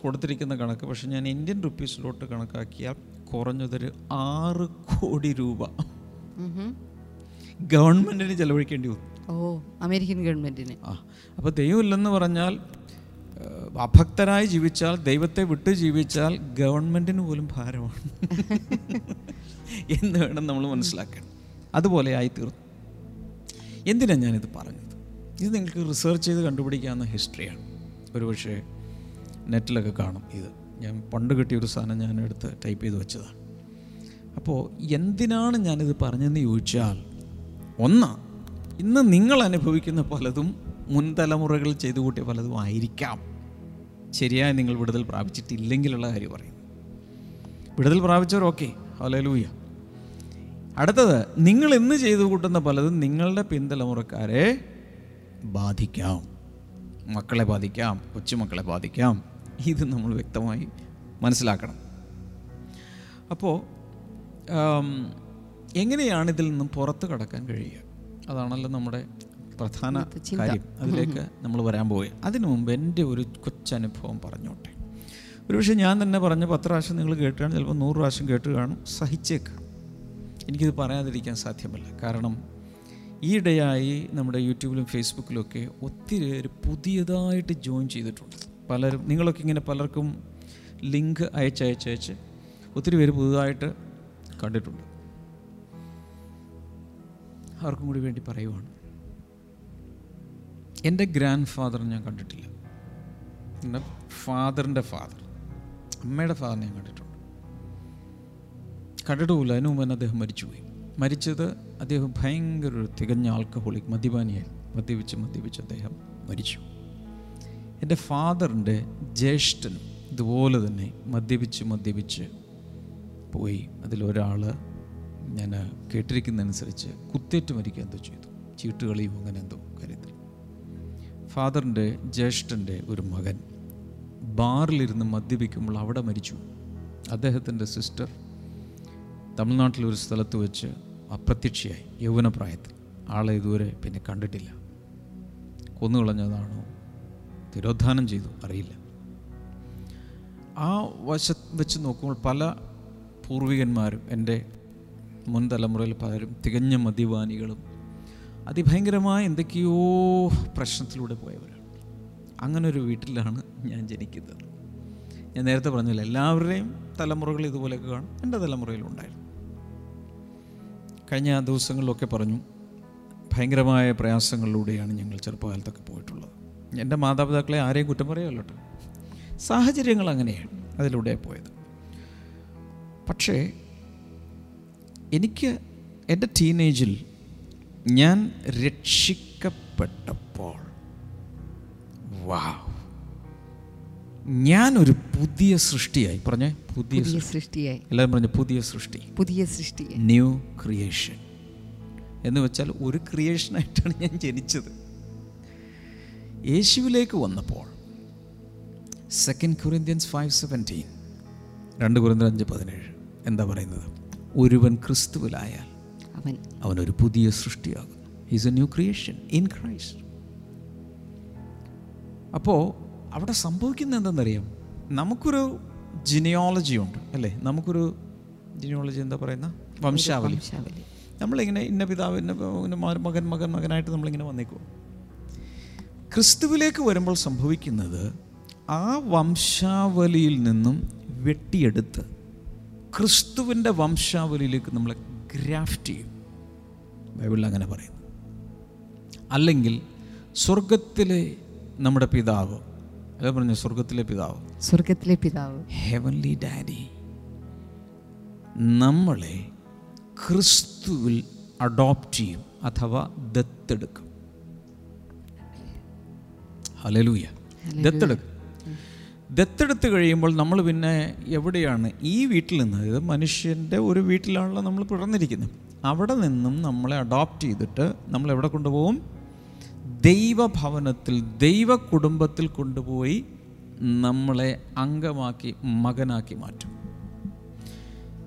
കൊടുത്തിരിക്കുന്ന കണക്ക്. പക്ഷെ ഞാൻ ഇന്ത്യൻ റുപ്പീസിലോട്ട് കണക്കാക്കിയാൽ കുറഞ്ഞതൊരു ആറ് കോടി രൂപ. ഗവൺമെന്റിന് ചെലവഴിക്കേണ്ടി വന്നു. ഓ അമേരിക്കൻ ഗവൺമെന്റിന്. ആ അപ്പോൾ ദൈവമില്ലെന്ന് പറഞ്ഞാൽ അഭക്തരായി ജീവിച്ചാൽ ദൈവത്തെ വിട്ട് ജീവിച്ചാൽ ഗവൺമെന്റിന് പോലും ഭാരമാണ്. എന്ന് വേണം നമ്മൾ മനസ്സിലാക്കാൻ. അതുപോലെ ആയിത്തീർന്നു എന്തിനാണ് ഞാനിത് പറഞ്ഞത്? ഇത് നിങ്ങൾക്ക് റിസർച്ച് ചെയ്ത് കണ്ടുപിടിക്കാവുന്ന ഹിസ്റ്ററിയാണ്. ഒരുപക്ഷെ നെറ്റിലൊക്കെ കാണും ഇത്. ഞാൻ പണ്ട് കിട്ടിയ ഒരു സാധനം ഞാൻ എടുത്ത് ടൈപ്പ് ചെയ്ത് വെച്ചതാണ്. അപ്പോൾ എന്തിനാണ് ഞാനിത് പറഞ്ഞതെന്ന് ചോദിച്ചാൽ ഒന്ന് ഇന്ന് നിങ്ങൾ അനുഭവിക്കുന്ന പലതും മുൻതലമുറകൾ ചെയ്തു കൂട്ടിയ പലതും ആയിരിക്കാം. ശരിയായി നിങ്ങൾ വിടുതൽ പ്രാപിച്ചിട്ടില്ലെങ്കിലുള്ള കാര്യം പറയും വിടുതൽ പ്രാപിച്ചവർ ഓക്കെ. ഹലലൂയ അടുത്തത് നിങ്ങൾ ഇന്ന് ചെയ്തു കൂട്ടുന്ന പലതും നിങ്ങളുടെ പിന്തലമുറക്കാരെ ബാധിക്കാം. മക്കളെ ബാധിക്കാം കൊച്ചുമക്കളെ ബാധിക്കാം. ഇത് നമ്മൾ വ്യക്തമായി മനസ്സിലാക്കണം. അപ്പോൾ എങ്ങനെയാണ് ഇതിൽ നിന്നും പുറത്ത് കടക്കാൻ കഴിയുക? അതാണല്ലോ നമ്മുടെ പ്രധാന കാര്യം. അതിലേക്ക് നമ്മൾ വരാൻ പോവുക അതിനു മുമ്പ് എന്റെ ഒരു കൊച്ചനുഭവം പറഞ്ഞോട്ടെ. ഒരുപക്ഷെ ഞാൻ തന്നെ പറഞ്ഞ പത്ത് പ്രാവശ്യം നിങ്ങൾ കേട്ടാണ് ചിലപ്പോൾ നൂറ് പ്രാവശ്യം കേട്ട് കാണും. സഹിച്ചേക്ക്. എനിക്കിത് പറയാതിരിക്കാൻ സാധ്യമല്ല. കാരണം ഈയിടെയായി നമ്മുടെ യൂട്യൂബിലും ഫേസ്ബുക്കിലും ഒക്കെ ഒത്തിരി പേര് പുതിയതായിട്ട് ജോയിൻ ചെയ്തിട്ടുണ്ട്. പലരും നിങ്ങളൊക്കെ ഇങ്ങനെ പലർക്കും ലിങ്ക് അയച്ച് അയച്ച് അയച്ച് ഒത്തിരി പേര് പുതുതായിട്ട് കണ്ടിട്ടുണ്ട്. ആർക്കും കൂടി വേണ്ടി പറയുവാണ്. എന്റെ ഗ്രാൻഡ് ഫാദർ ഞാൻ കണ്ടിട്ടില്ല. എന്റെ ഫാദറിന്റെ ഫാദർ അമ്മയുടെ ഫാദർ ഞാൻ കണ്ടിട്ടുണ്ട്. കണ്ടിട്ടുമില്ല അതിനു മുമ്പ് തന്നെ അദ്ദേഹം മരിച്ചുപോയി. മരിച്ചത് അദ്ദേഹം ഭയങ്കര ഒരു തികഞ്ഞ ആൽക്കഹോളിക് മദ്യപാനിയായി. മദ്യപിച്ച് മദ്യപിച്ച് അദ്ദേഹം മരിച്ചു. എന്റെ ഫാദറിന്റെ ജ്യേഷ്ഠൻ ഇതുപോലെ തന്നെ മദ്യപിച്ച് മദ്യപിച്ച് പോയി. അതിലൊരാൾ ഞാൻ കേട്ടിരിക്കുന്നതനുസരിച്ച് കുത്തേറ്റ് മരിക്കുക എന്തോ ചെയ്തു. ചീട്ടുകളിയും അങ്ങനെ എന്തോ കാര്യത്തിൽ. ഫാദറിന്റെ ജ്യേഷ്ഠന്റെ ഒരു മകൻ ബാറിലിരുന്ന് മദ്യപിക്കുമ്പോൾ അവിടെ മരിച്ചു. അദ്ദേഹത്തിന്റെ സിസ്റ്റർ തമിഴ്നാട്ടിലെ ഒരു സ്ഥലത്ത് വെച്ച് അപ്രത്യക്ഷയായി. യൗവനപ്രായത്തിൽ. ആളെ ഇതുവരെ പിന്നെ കണ്ടിട്ടില്ല. കൊന്നുകളഞ്ഞതാണോ? തിരോധാനം ചെയ്തു. അറിയില്ല. ആ വശ വെച്ച് നോക്കുമ്പോൾ പല പൂർവികന്മാരും എന്റെ മുൻ തലമുറയിൽ പലരും തികഞ്ഞ മദ്യപാനികളും അതിഭയങ്കരമായ എന്തൊക്കെയോ പ്രശ്നത്തിലൂടെ പോയവരാണ്. അങ്ങനൊരു വീട്ടിലാണ് ഞാൻ ജനിക്കുന്നത്. ഞാൻ നേരത്തെ പറഞ്ഞില്ല എല്ലാവരുടെയും തലമുറകൾ ഇതുപോലെയൊക്കെ കാണും. എന്റെ തലമുറയിലുണ്ടായിരുന്നു കഴിഞ്ഞ ദിവസങ്ങളിലൊക്കെ പറഞ്ഞു ഭയങ്കരമായ പ്രയാസങ്ങളിലൂടെയാണ് ഞങ്ങൾ ചെറുപ്പകാലത്തൊക്കെ പോയിട്ടുള്ളത്. എന്റെ മാതാപിതാക്കളെ ആരെയും കുറ്റം പറയുമല്ലോ സാഹചര്യങ്ങൾ അങ്ങനെയാണ് അതിലൂടെ പോയത്. പക്ഷേ എനിക്ക് എന്റെ ടീനേജിൽ ഞാൻ രക്ഷിക്കപ്പെട്ടപ്പോൾ വാവ് ഞാനൊരു പുതിയ സൃഷ്ടിയായി. പറഞ്ഞേ പുതിയ സൃഷ്ടിയായി. എല്ലാവരും പറഞ്ഞു പുതിയ സൃഷ്ടി. പുതിയ സൃഷ്ടി ന്യൂ ക്രിയേഷൻ എന്ന് വെച്ചാൽ ഒരു ക്രിയേഷനായിട്ടാണ് ഞാൻ ജനിച്ചത്. യേശുവിലേക്ക് വന്നപ്പോൾ സെക്കൻഡ് കുറിന്ത്യൻസ് ഫൈവ് സെവന്റീൻ രണ്ട് കുറിന്ത്യർ അഞ്ച് പതിനേഴ് എന്താ പറയുന്നത്? ഒരുവൻ ക്രിസ്തുവിലായാൽ അവൻ അവനൊരു പുതിയ സൃഷ്ടിയാകുന്നു. Is a new creation in Christ അപ്പോൾ അവിടെ സംഭവിക്കുന്നത് എന്തെന്നറിയാം? നമുക്കൊരു ജിനിയോളജി ഉണ്ട് അല്ലേ? നമുക്കൊരു ജിനിയോളജി എന്താ പറയുന്ന? വംശാവലി. നമ്മളിങ്ങനെ ഇന്ന പിതാവ് ഇന്ന മകൻ മകൻ മകനായിട്ട് നമ്മളിങ്ങനെ വന്നേക്കും ക്രിസ്തുവിലേക്ക് വരുമ്പോൾ സംഭവിക്കുന്നത് ആ വംശാവലിയിൽ നിന്നും വെട്ടിയെടുത്ത് ക്രിസ്തുവിന്റെ വംശാവലിയിലേക്ക് നമ്മളെ ഗ്രാഫ്റ്റ് ചെയ്യും. ബൈബിളിൽ അങ്ങനെ പറയുന്നു. അല്ലെങ്കിൽ സ്വർഗത്തിലെ നമ്മുടെ പിതാവ് പറഞ്ഞു സ്വർഗത്തിലെ പിതാവ്. സ്വർഗത്തിലെ പിതാവ്. ഹെവൻലി ഡാഡി നമ്മളെ ക്രിസ്തുവിൽ അഡോപ്റ്റ് ചെയ്യും അഥവാ ദത്തെടുക്കും. ഹലലൂയ ദത്തെടുക്കും. ദത്തെടുത്ത് കഴിയുമ്പോൾ നമ്മൾ പിന്നെ എവിടെയാണ്? ഈ വീട്ടിൽ നിന്ന് അതായത് മനുഷ്യന്റെ ഒരു വീട്ടിലാണല്ലോ നമ്മൾ പിറന്നിരിക്കുന്നത്. അവിടെ നിന്നും നമ്മളെ അഡോപ്റ്റ് ചെയ്തിട്ട് നമ്മൾ എവിടെ കൊണ്ടുപോകും? ദൈവഭവനത്തിൽ ദൈവ കുടുംബത്തിൽ കൊണ്ടുപോയി നമ്മളെ അംഗമാക്കി മകനാക്കി മാറ്റും.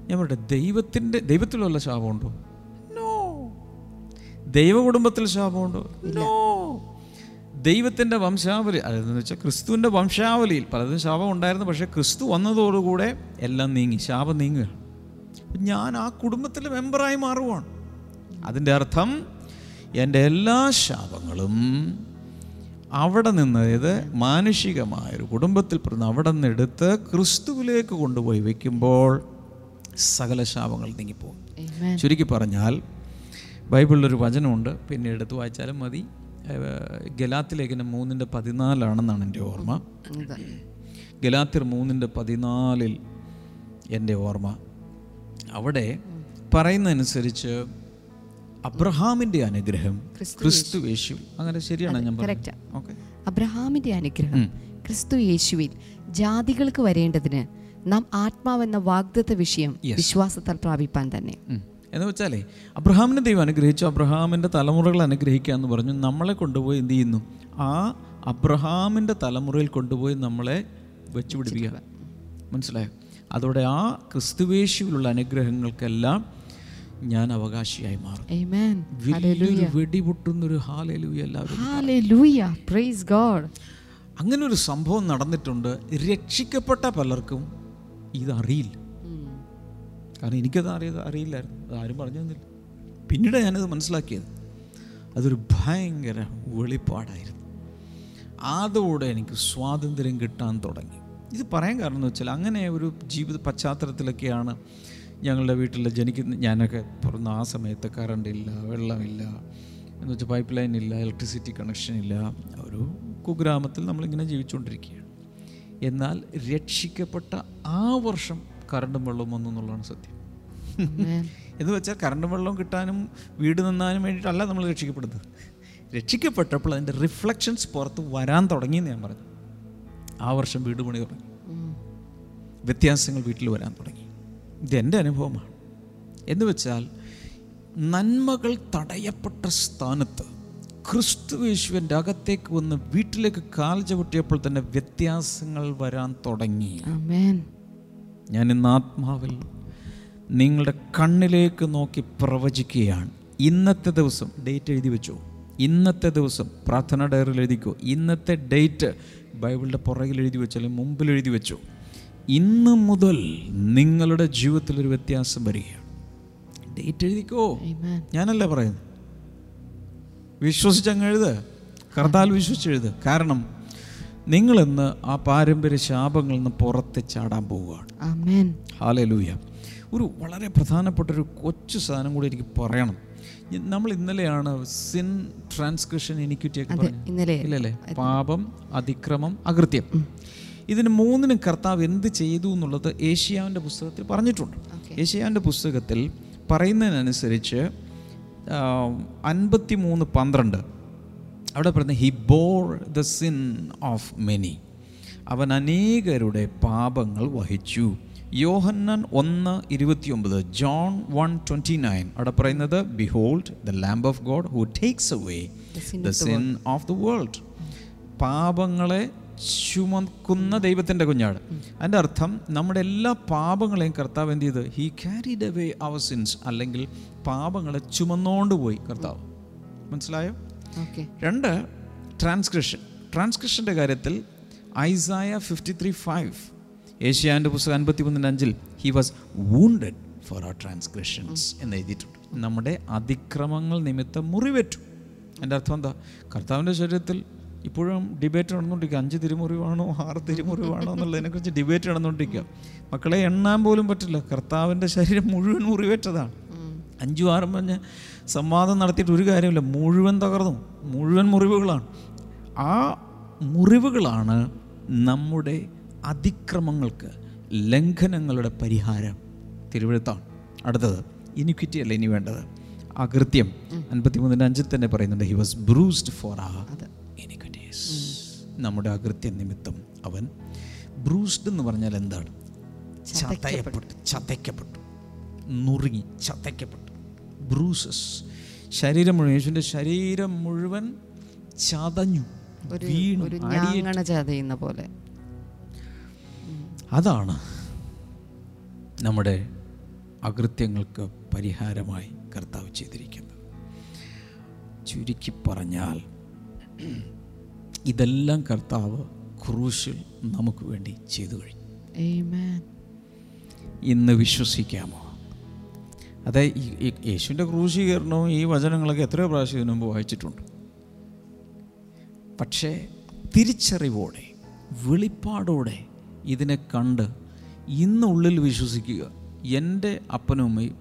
ഞാൻ പറയട്ടെ ദൈവത്തിന്റെ ദൈവത്തിലുള്ള ശാപമുണ്ടോ? നോ ദൈവ കുടുംബത്തിൽ ശാപമുണ്ടോ നോ ദൈവത്തിന്റെ വംശാവലി അതെന്ന് വെച്ചാൽ ക്രിസ്തുവിന്റെ വംശാവലിയിൽ പലതും ശാപം ഉണ്ടായിരുന്നു പക്ഷേ ക്രിസ്തു വന്നതോടുകൂടെ എല്ലാം നീങ്ങി ശാപം നീങ്ങുക ഞാൻ ആ കുടുംബത്തിലെ മെമ്പറായി മാറുവാണ്. അതിന്റെ അർത്ഥം എന്റെ എല്ലാ ശാപങ്ങളും അവിടെ നിന്ന് അതായത് മാനുഷികമായൊരു കുടുംബത്തിൽ പിറന്ന് അവിടെ നിന്ന് എടുത്ത് ക്രിസ്തുവിലേക്ക് കൊണ്ടുപോയി വെക്കുമ്പോൾ സകല ശാപങ്ങൾ നീങ്ങിപ്പോകും. ചുരുക്കി പറഞ്ഞാൽ ബൈബിളിലൊരു വചനമുണ്ട്. പിന്നെ എടുത്ത് വായിച്ചാലും മതി. ഗലാത്തി ലേഖനം മൂന്നിന്റെ പതിനാലാണെന്നാണ് എന്റെ ഓർമ്മ. ഗലാത്തിർ മൂന്നിന്റെ പതിനാലിൽ എന്റെ ഓർമ്മ. അവിടെ പറയുന്നതനുസരിച്ച് അബ്രഹാമിന്റെ അനുഗ്രഹം ക്രിസ്തു യേശു. അങ്ങനെ ശരിയാണ് ഞാൻ പറഞ്ഞത്. ഓക്കെ അബ്രഹാമിന്റെ അനുഗ്രഹം ക്രിസ്തു യേശുവിൽ ജാതികൾക്ക് വരേണ്ടതിന് നാം ആത്മാവെന്ന വാഗ്ദത്ത വിഷയം വിശ്വാസത്താൽ പ്രാപിപ്പാൻ തന്നെ. എന്ന് വെച്ചാലേ അബ്രഹാമിനെ ദൈവം അനുഗ്രഹിച്ചു. അബ്രഹാമിന്റെ തലമുറകൾ അനുഗ്രഹിക്കുക എന്ന് പറഞ്ഞു. നമ്മളെ കൊണ്ടുപോയി എന്ത് ചെയ്യുന്നു? ആ അബ്രഹാമിന്റെ തലമുറയിൽ കൊണ്ടുപോയി നമ്മളെ വെച്ചുപിടിപ്പിക്കുക. മനസ്സിലായോ? അതോടെ ആ ക്രിസ്തുവേശുവിലുള്ള അനുഗ്രഹങ്ങൾക്കെല്ലാം ഞാൻ അവകാശിയായി മാറും. Amen. വെടിപൊട്ടുന്ന വെടിപൊട്ടുന്നൊരു ഹാലലൂയ എല്ലാവരും Hallelujah. Praise God. അങ്ങനെ ഒരു സംഭവം നടന്നിട്ടുണ്ട്. രക്ഷിക്കപ്പെട്ട പലർക്കും ഇതറിയില്ല. കാരണം എനിക്കത് അറിയത് അറിയില്ലായിരുന്നു. അത് ആരും പറഞ്ഞു തന്നില്ല. പിന്നീട് ഞാനത് മനസ്സിലാക്കിയത്. അതൊരു ഭയങ്കര വെളിപ്പാടായിരുന്നു. അതോടെ എനിക്ക് സ്വാതന്ത്ര്യം കിട്ടാൻ തുടങ്ങി. ഇത് പറയാൻ കാരണം എന്ന് വെച്ചാൽ അങ്ങനെ ഒരു ജീവിത പശ്ചാത്തലത്തിലൊക്കെയാണ് ഞങ്ങളുടെ വീട്ടിൽ ജനിക്കുന്ന ഞാനൊക്കെ പുറന്ന് ആ സമയത്ത് കറണ്ടില്ല വെള്ളമില്ല എന്ന് വെച്ചാൽ പൈപ്പ് ലൈൻ ഇല്ല ഇലക്ട്രിസിറ്റി കണക്ഷൻ ഇല്ല. ഒരു കുഗ്രാമത്തിൽ നമ്മളിങ്ങനെ ജീവിച്ചുകൊണ്ടിരിക്കുകയാണ്. എന്നാൽ രക്ഷിക്കപ്പെട്ട ആ വർഷം കറണ്ടും വെള്ളവും വന്നു എന്നുള്ളതാണ് സത്യം. എന്ന് വെച്ചാൽ കറണ്ടും വെള്ളവും കിട്ടാനും വീട് നിന്നാനും വേണ്ടിയിട്ടല്ല നമ്മൾ രക്ഷിക്കപ്പെടുന്നത്. രക്ഷിക്കപ്പെട്ടപ്പോൾ അതിന്റെ റിഫ്ലക്ഷൻസ് പുറത്ത് വരാൻ തുടങ്ങി എന്ന് ഞാൻ പറഞ്ഞു. ആ വർഷം വീട് പണി തുടങ്ങി. വ്യത്യാസങ്ങൾ വീട്ടിൽ വരാൻ തുടങ്ങി. ഇത് എന്റെ അനുഭവമാണ്. എന്ന് വെച്ചാൽ നന്മകൾ തടയപ്പെട്ട സ്ഥാനത്ത് ക്രിസ്തുവേശുവിന്റെ അകത്തേക്ക് വന്ന് വീട്ടിലേക്ക് കാൽ ചവിട്ടിയപ്പോൾ തന്നെ വ്യത്യാസങ്ങൾ വരാൻ തുടങ്ങി. ഞാൻ ഇന്ന് ആത്മാവിൽ നിങ്ങളുടെ കണ്ണിലേക്ക് നോക്കി പ്രവചിക്കുകയാണ്. ഇന്നത്തെ ദിവസം ഡേറ്റ് എഴുതി വെച്ചോ. ഇന്നത്തെ ദിവസം പ്രാർത്ഥന ഡയറിയിൽ എഴുതിക്കോ. ഇന്നത്തെ ഡേറ്റ് ബൈബിളിന്റെ പുറകിൽ എഴുതി വെച്ചോ അല്ലെങ്കിൽ മുമ്പിൽ എഴുതി വെച്ചോ. ഇന്ന് മുതൽ നിങ്ങളുടെ ജീവിതത്തിൽ ഒരു വ്യത്യാസം വരികയാണ്. ഡേറ്റ് എഴുതിക്കോ? ഞാനല്ലേ പറയുന്നത്. വിശ്വസിച്ചങ്ങ് എഴുത്. കർത്താൽ വിശ്വസിച്ച് വിശ്വസിച്ചെഴുത് കാരണം നിങ്ങളിന്ന് ആ പാരമ്പര്യ ശാപങ്ങളിൽ നിന്ന് പുറത്ത് ചാടാൻ പോവുകയാണ്. ഹാലേ ഹാലലൂയ ഒരു വളരെ പ്രധാനപ്പെട്ട ഒരു കൊച്ചു സാധനം കൂടി എനിക്ക് പറയണം. നമ്മൾ ഇന്നലെയാണ് സിൻ ട്രാൻസ്ക്രിപ്ഷൻ എനിക്ക് ഇന്നലെ ഇല്ലല്ലേ? പാപം അതിക്രമം അകൃത്യം. ഇതിന് മൂന്നിനും കർത്താവ് എന്ത് ചെയ്തു എന്നുള്ളത് ഏഷ്യാവിന്റെ പുസ്തകത്തിൽ പറഞ്ഞിട്ടുണ്ട്. ഏഷ്യാവിന്റെ പുസ്തകത്തിൽ പറയുന്നതിനനുസരിച്ച് അൻപത്തി മൂന്ന് പന്ത്രണ്ട്. അവിടെ പറയുന്നത് he bore the sin of many അവൻ അനേകരുടെ പാപങ്ങൾ വഹിച്ചു. യോഹന്നൻ ഒന്ന് ഇരുപത്തിയൊമ്പത് ജോൺ വൺ ട്വന്റി നയൻ. അവിടെ പറയുന്നത് behold the lamb of God who takes away the sin of the world പാപങ്ങളെ ചുമക്കുന്ന ദൈവത്തിന്റെ കുഞ്ഞാണ് അതിന്റെ അർത്ഥം നമ്മുടെ എല്ലാ പാപങ്ങളെയും കർത്താവ് എന്ത് ചെയ്ത്? He carried away our sins അല്ലെങ്കിൽ പാപങ്ങളെ ചുമന്നോണ്ട് പോയി കർത്താവ്. മനസ്സിലായോ? Okay. രണ്ട് ട്രാൻസ്ക്രിപ്ഷൻ ട്രാൻസ്ക്രിപ്ഷന്റെ കാര്യത്തിൽ ഐസായ ഫിഫ്റ്റി ത്രീ ഫൈവ് ഏഷ്യാന്റെ പുസ്തകം അൻപത്തി മൂന്നിന്റെ അഞ്ചിൽ he was wounded for our transcriptions എന്ന് എഴുതിയിട്ടുണ്ട്. നമ്മുടെ അതിക്രമങ്ങൾ നിമിത്തം മുറിവേറ്റു. എന്റെ അർത്ഥം എന്താ? കർത്താവിന്റെ ശരീരത്തിൽ ഇപ്പോഴും ഡിബേറ്റ് നടന്നുകൊണ്ടിരിക്കുക. അഞ്ച് തിരുമുറിവാണോ ആറ് തിരുമുറിവാണോ എന്നുള്ളതിനെക്കുറിച്ച് ഡിബേറ്റ് നടന്നുകൊണ്ടിരിക്കുക. മക്കളെ എണ്ണാൻ പോലും പറ്റില്ല. കർത്താവിന്റെ ശരീരം മുഴുവൻ മുറിവേറ്റതാണ്. അഞ്ചും ആറും പറഞ്ഞ് സംവാദം നടത്തിയിട്ട് ഒരു കാര്യമില്ല. മുഴുവൻ തകർന്നു. മുഴുവൻ മുറിവുകളാണ്. ആ മുറിവുകളാണ് നമ്മുടെ അതിക്രമങ്ങൾക്ക് ലംഘനങ്ങളുടെ പരിഹാരം. തിരുവഴുത്താണ്. അടുത്തത് ഇനിക്വിറ്റി അല്ല ഇനി വേണ്ടത്. അകൃത്യം അൻപത്തിമൂന്നിന്റെ അഞ്ചിൽ തന്നെ പറയുന്നുണ്ട്. ഹി വാസ് ബ്രൂസ്ഡ് ഫോർ ആ നമ്മുടെ അകൃത്യം നിമിത്തം അവൻ ബ്രൂസ്ഡ് എന്ന് പറഞ്ഞാൽ എന്താണ്? ചതയപ്പെട്ടു ചതയ്ക്കപ്പെട്ടു. നുറുങ്ങി ചതയ്ക്കപ്പെട്ടു. ബ്രൂസസ് ശരീരം മുഴുവൻ യേശുവിന്റെ ശരീരം മുഴുവൻ ചതഞ്ഞു. ചതയുന്ന പോലെ. അതാണ് നമ്മുടെ അകൃത്യങ്ങൾക്ക് പരിഹാരമായി കർത്താവ് ചെയ്തിരിക്കുന്നത്. ചുരുക്കി പറഞ്ഞാൽ ഇതെല്ലാം കർത്താവ് ക്രൂശിൽ നമുക്ക് വേണ്ടി ചെയ്തു കഴിഞ്ഞു. ഇന്ന് വിശ്വസിക്കാമോ? അതെ യേശുവിന്റെ ക്രൂശീകരണവും ഈ വചനങ്ങളൊക്കെ എത്രയോ പ്രാവശ്യം ഇതിനു മുമ്പ് വായിച്ചിട്ടുണ്ട്. പക്ഷേ തിരിച്ചറിവോടെ വെളിപ്പാടോടെ ഇതിനെ കണ്ട് ഇന്നുള്ളിൽ വിശ്വസിക്കുക എന്റെ അപ്പനമ്മയും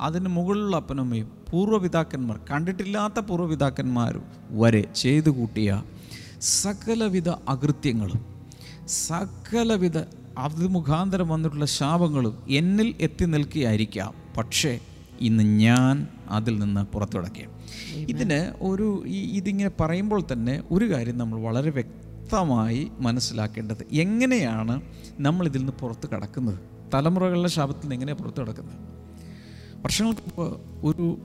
അതിന് മുകളിലുള്ള അപ്പനമ്മയും പൂർവപിതാക്കന്മാർ കണ്ടിട്ടില്ലാത്ത പൂർവപിതാക്കന്മാർ വരെ ചെയ്തു കൂട്ടിയ സകലവിധ അകൃത്യങ്ങളും സകലവിധ അത് മുഖാന്തരം വന്നിട്ടുള്ള ശാപങ്ങളും എന്നിൽ എത്തി നിൽക്കുകയായിരിക്കാം. പക്ഷേ ഇന്ന് ഞാൻ അതിൽ നിന്ന് പുറത്തു കിടക്കുക ഇതിന് ഒരു ഈ ഇതിങ്ങനെ പറയുമ്പോൾ തന്നെ ഒരു കാര്യം നമ്മൾ വളരെ വ്യക്തമായി മനസ്സിലാക്കേണ്ടത്. എങ്ങനെയാണ് നമ്മൾ ഇതിൽ നിന്ന് പുറത്ത് കിടക്കുന്നത്? തലമുറകളുടെ ശാപത്തിൽ നിന്ന് എങ്ങനെയാണ് പുറത്ത് കിടക്കുന്നത്? വർഷങ്ങൾക്ക് മുമ്പ് ഒരു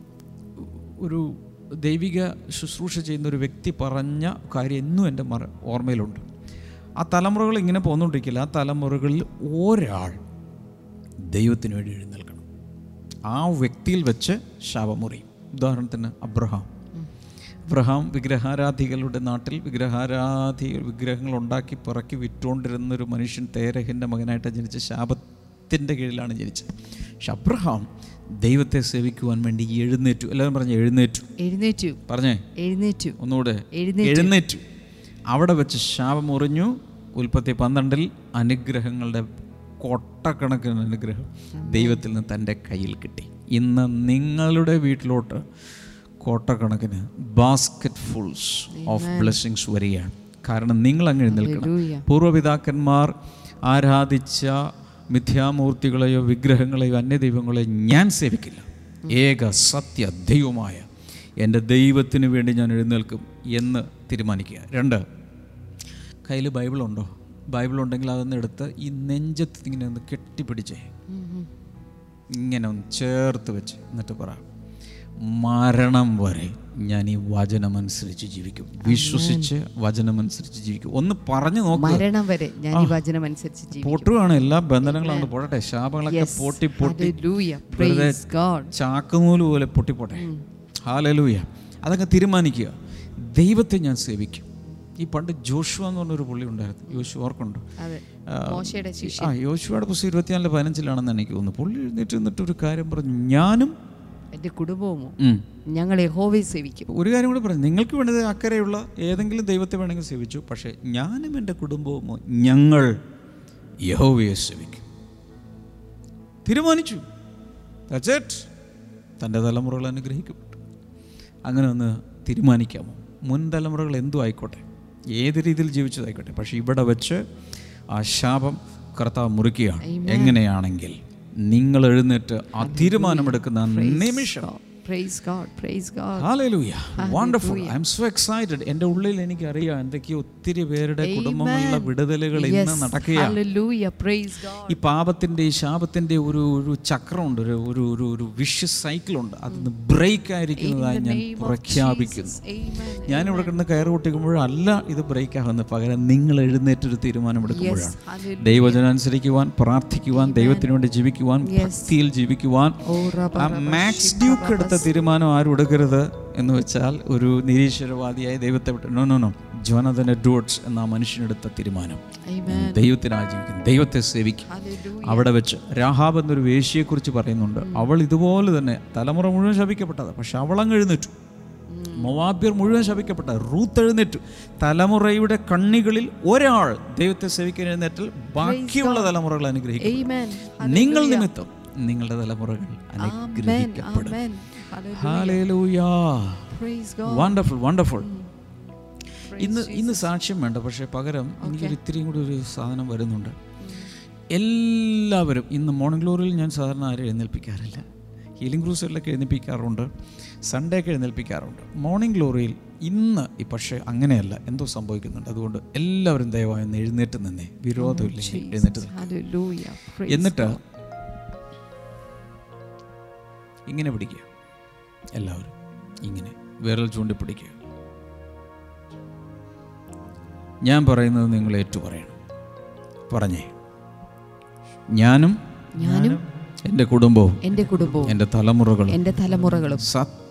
ഒരു ദൈവിക ശുശ്രൂഷ ചെയ്യുന്ന ഒരു വ്യക്തി പറഞ്ഞ കാര്യം എന്നും എന്റെ മറ ഓർമ്മയിലുണ്ട്. ആ തലമുറകൾ ഇങ്ങനെ പോന്നുകൊണ്ടിരിക്കില്ല. ആ തലമുറകളിൽ ഒരാൾ ദൈവത്തിന് വേണ്ടി എഴുന്നേൽക്കണം. ആ വ്യക്തിയിൽ വെച്ച് ശാപമുറി ഉദാഹരണത്തിന് അബ്രഹാം. അബ്രഹാം വിഗ്രഹാരാധികളുടെ നാട്ടിൽ വിഗ്രഹാരാധി വിഗ്രഹങ്ങൾ ഉണ്ടാക്കി പിറക്കി വിറ്റുകൊണ്ടിരുന്ന ഒരു മനുഷ്യൻ തേരഹിന്റെ മകനായിട്ട് ജനിച്ച ശാപത്തിന്റെ കീഴിലാണ് ജനിച്ചത്. പക്ഷെ അബ്രഹാം ദൈവത്തെ സേവിക്കുവാൻ വേണ്ടി എഴുന്നേറ്റു. എല്ലാവരും പറഞ്ഞു എഴുന്നേറ്റു. എഴുന്നേറ്റു. പറഞ്ഞേ? എഴുന്നേറ്റു. ഒന്നുകൂടെ. എഴുന്നേറ്റു. അവിടെ വെച്ച് ശാപം ഉറിഞ്ഞു ഉൽപ്പത്തി പന്ത്രണ്ടിൽ അനുഗ്രഹങ്ങളുടെ കൊട്ടക്കണക്കിന് അനുഗ്രഹം ദൈവത്തിൽ നിന്ന് തന്റെ കയ്യിൽ കിട്ടി. ഇന്ന് നിങ്ങളുടെ വീട്ടിലോട്ട് കോട്ടക്കണക്കിന് ബാസ്ക്കറ്റ് ഫുൾസ് ഓഫ് ബ്ലെസ്സിങ്സ് വരികയാണ്. കാരണം നിങ്ങൾ അങ്ങ് നിൽക്കണം. പൂർവപിതാക്കന്മാർ ആരാധിച്ച മിഥ്യാമൂർത്തികളെയോ വിഗ്രഹങ്ങളെയോ അന്യദൈവങ്ങളെയോ ഞാൻ സേവിക്കില്ല. ഏക സത്യ ദൈവമായ എന്റെ ദൈവത്തിന് വേണ്ടി ഞാൻ എഴുന്നേൽക്കും എന്ന് തീരുമാനിക്കുക. രണ്ട് കയ്യിൽ ബൈബിളുണ്ടോ? ബൈബിൾ ഉണ്ടെങ്കിൽ അതൊന്ന് എടുത്ത് ഈ നെഞ്ചത്ത് ഇങ്ങനെ ഒന്ന് കെട്ടിപ്പിടിച്ചേ ഇങ്ങനെ ഒന്ന് ചേർത്ത് വെച്ച് എന്നിട്ട് പറ മരണം വരെ ഞാൻ ഈ വചനമനുസരിച്ച് ജീവിക്കും. വിശ്വസിച്ച് വചനമനുസരിച്ച് ജീവിക്കും. ഒന്ന് പറഞ്ഞു മരണം വരെ ഞാൻ ഈ വചനമനുസരിച്ച് ജീവിക്കും. പൊട്ടുകയാണ് എല്ലാ ബന്ധനങ്ങളും പോട്ടെ. ശാപങ്ങളൊക്കെ. പൊട്ടി പൊട്ടി. ചാക്കുനൂൽ പോലെ പൊട്ടിപ്പോട്ടെ. ഹാലലൂയ അതൊക്കെ തീരുമാനിക്കുക. ദൈവത്തെ ഞാൻ സേവിക്കും. ഈ പണ്ട് ജോഷുവ എന്ന് പറഞ്ഞൊരു പുള്ളി ഉണ്ടായിരുന്നു. യോശു ഓർക്കുണ്ടോ ആ യോശുവയുടെ പുസ്തകം ഇരുപത്തിനാലിൽ പതിനഞ്ചിലാണെന്ന് എനിക്ക് തോന്നുന്നു പുള്ളി എഴുന്നേറ്റ് നിന്നിട്ട് ഒരു കാര്യം പറഞ്ഞു. ഞാനും എന്റെ കുടുംബവുമോ? ഞങ്ങൾ യഹോവയെ സേവിക്കും. ഒരു കാര്യം കൂടി പറഞ്ഞു നിങ്ങൾക്ക് വേണ്ടത് അക്കരെയുള്ള ഏതെങ്കിലും ദൈവത്തെ വേണമെങ്കിൽ സേവിച്ചു. പക്ഷേ ഞാനും എന്റെ കുടുംബവുമോ? ഞങ്ങൾ യഹോവയെ സേവിക്കും. തീരുമാനിച്ചു. That's it. തന്റെ തലമുറകൾ അനുഗ്രഹിക്കപ്പെട്ടു അങ്ങനെ ഒന്ന് തീരുമാനിക്കാമോ? മുൻ തലമുറകൾ എന്തു ആയിക്കോട്ടെ. ഏത് രീതിയിൽ ജീവിച്ചതായിക്കോട്ടെ. പക്ഷേ ഇവിടെ വെച്ച് ആ ശാപം കർത്താവ് മുറിക്കുകയാണ്. എങ്ങനെയാണെങ്കിൽ നിങ്ങൾ എഴുന്നേറ്റ് ആ തീരുമാനമെടുക്കുന്ന നിമിഷം പ്രൈസ് ഗോഡ് ഗോഡ്. എന്റെ ഉള്ളിൽ എനിക്കറിയാം എന്തൊക്കെയോ ഒത്തിരി പേരുടെ കുടുംബങ്ങളിലെ വിടുതലുകൾ ഇന്ന് നടക്കുകയാണ് ഹല്ലേലൂയ പ്രൈസ് ഗോഡ് ഈ പാപത്തിന്റെ ഈ ശാപത്തിന്റെ ഒരു ഒരു ചക്രമുണ്ട് ഒരു ഒരു ഒരു ഒരു സൈക്കിൾ ഉണ്ട്. അതിന്ന് ബ്രേക്ക് ആയിരിക്കുന്നതായി ഞാൻ പ്രഖ്യാപിക്കുന്നു. ഞാനിവിടെ കിടന്ന് കയറ് പൊട്ടിക്കുമ്പോഴല്ല ഇത് ബ്രേക്ക് ആകുന്നത്. പകരം നിങ്ങൾ എഴുന്നേറ്റൊരു തീരുമാനമെടുക്കുമ്പോഴാണ്. ദൈവജനം അനുസരിക്കുവാൻ പ്രാർത്ഥിക്കുവാൻ ദൈവത്തിന് വേണ്ടി ജീവിക്കുവാൻ ഭക്തിയിൽ ജീവിക്കുവാൻ. മാക്സ് ഡ്യൂക്ക് എടുത്ത തീരുമാനം ആരും എടുക്കരുത് എന്ന് വെച്ചാൽ ഒരു നിരീശ്വരവാദിയായ ദൈവത്തെ വിട്ട്. No no no Jonathan Edwards എന്ന ആ മനുഷ്യനെടുത്ത തീരുമാനം. ദൈവത്തിന് ജീവിക്കും ദൈവത്തെ സേവിക്കും. അവിടെ വെച്ച് രാഹാബ് എന്നൊരു വേശിയെക്കുറിച്ച് പറയുന്നുണ്ട്. അവൾ ഇതുപോലെ തന്നെ തലമുറ മുഴുവൻ ശപിക്കപ്പെട്ടത്. പക്ഷെ അവൾ അങ്ങ് എഴുന്നേറ്റു. മൊവാബ്യർ മുഴുവൻ ശപിക്കപ്പെട്ട. റൂത്ത് എഴുന്നേറ്റു. തലമുറയുടെ കണ്ണികളിൽ ഒരാൾ ദൈവത്തെ സേവിക്കാൻ എഴുന്നേറ്റാൽ ബാക്കിയുള്ള തലമുറകൾ അനുഗ്രഹിക്കും. നിങ്ങൾ നിമിത്തം നിങ്ങളുടെ തലമുറകൾ. അനുഗ്രഹിക്കപ്പെടും. വണ്ടർഫുൾ വണ്ടർഫുൾ ഇന്ന് ഇന്ന് സാക്ഷ്യം വേണ്ട പക്ഷേ പകരം എനിക്കൊരു ഇത്തിരിയും കൂടി ഒരു സാധനം വരുന്നുണ്ട്. എല്ലാവരും ഇന്ന് മോർണിംഗ് ഗ്ലോറിയിൽ ഞാൻ സാധാരണ ആരും എഴുന്നേൽപ്പിക്കാറില്ല. ഹീലിംഗ് ക്രൂസറിലൊക്കെ എഴുന്നേൽപ്പിക്കാറുണ്ട്. സൺഡേ ഒക്കെ എഴുന്നേൽപ്പിക്കാറുണ്ട്. മോർണിംഗ് ഗ്ലോറിയിൽ ഇന്ന് ഈ പക്ഷേ അങ്ങനെയല്ല എന്തോ സംഭവിക്കുന്നുണ്ട്. അതുകൊണ്ട് എല്ലാവരും ദയവായി ഒന്ന് എഴുന്നേറ്റ് നിന്നേ. വിരോധമില്ലെങ്കിൽ എഴുന്നേറ്റ് നിൽക്കുക. Hallelujah. എന്നിട്ട് ഇങ്ങനെ പിടിക്കുക എല്ലാവരും ഇങ്ങനെ വിരൽ ചൂണ്ടിപ്പിടിക്കുക. ഞാൻ പറയുന്നത് നിങ്ങൾ ഏറ്റു പറയണം പറഞ്ഞേ. ഞാനും ഞാനും എന്റെ കുടുംബവും എന്റെ കുടുംബവും എന്റെ തലമുറകളും എന്റെ തലമുറകളും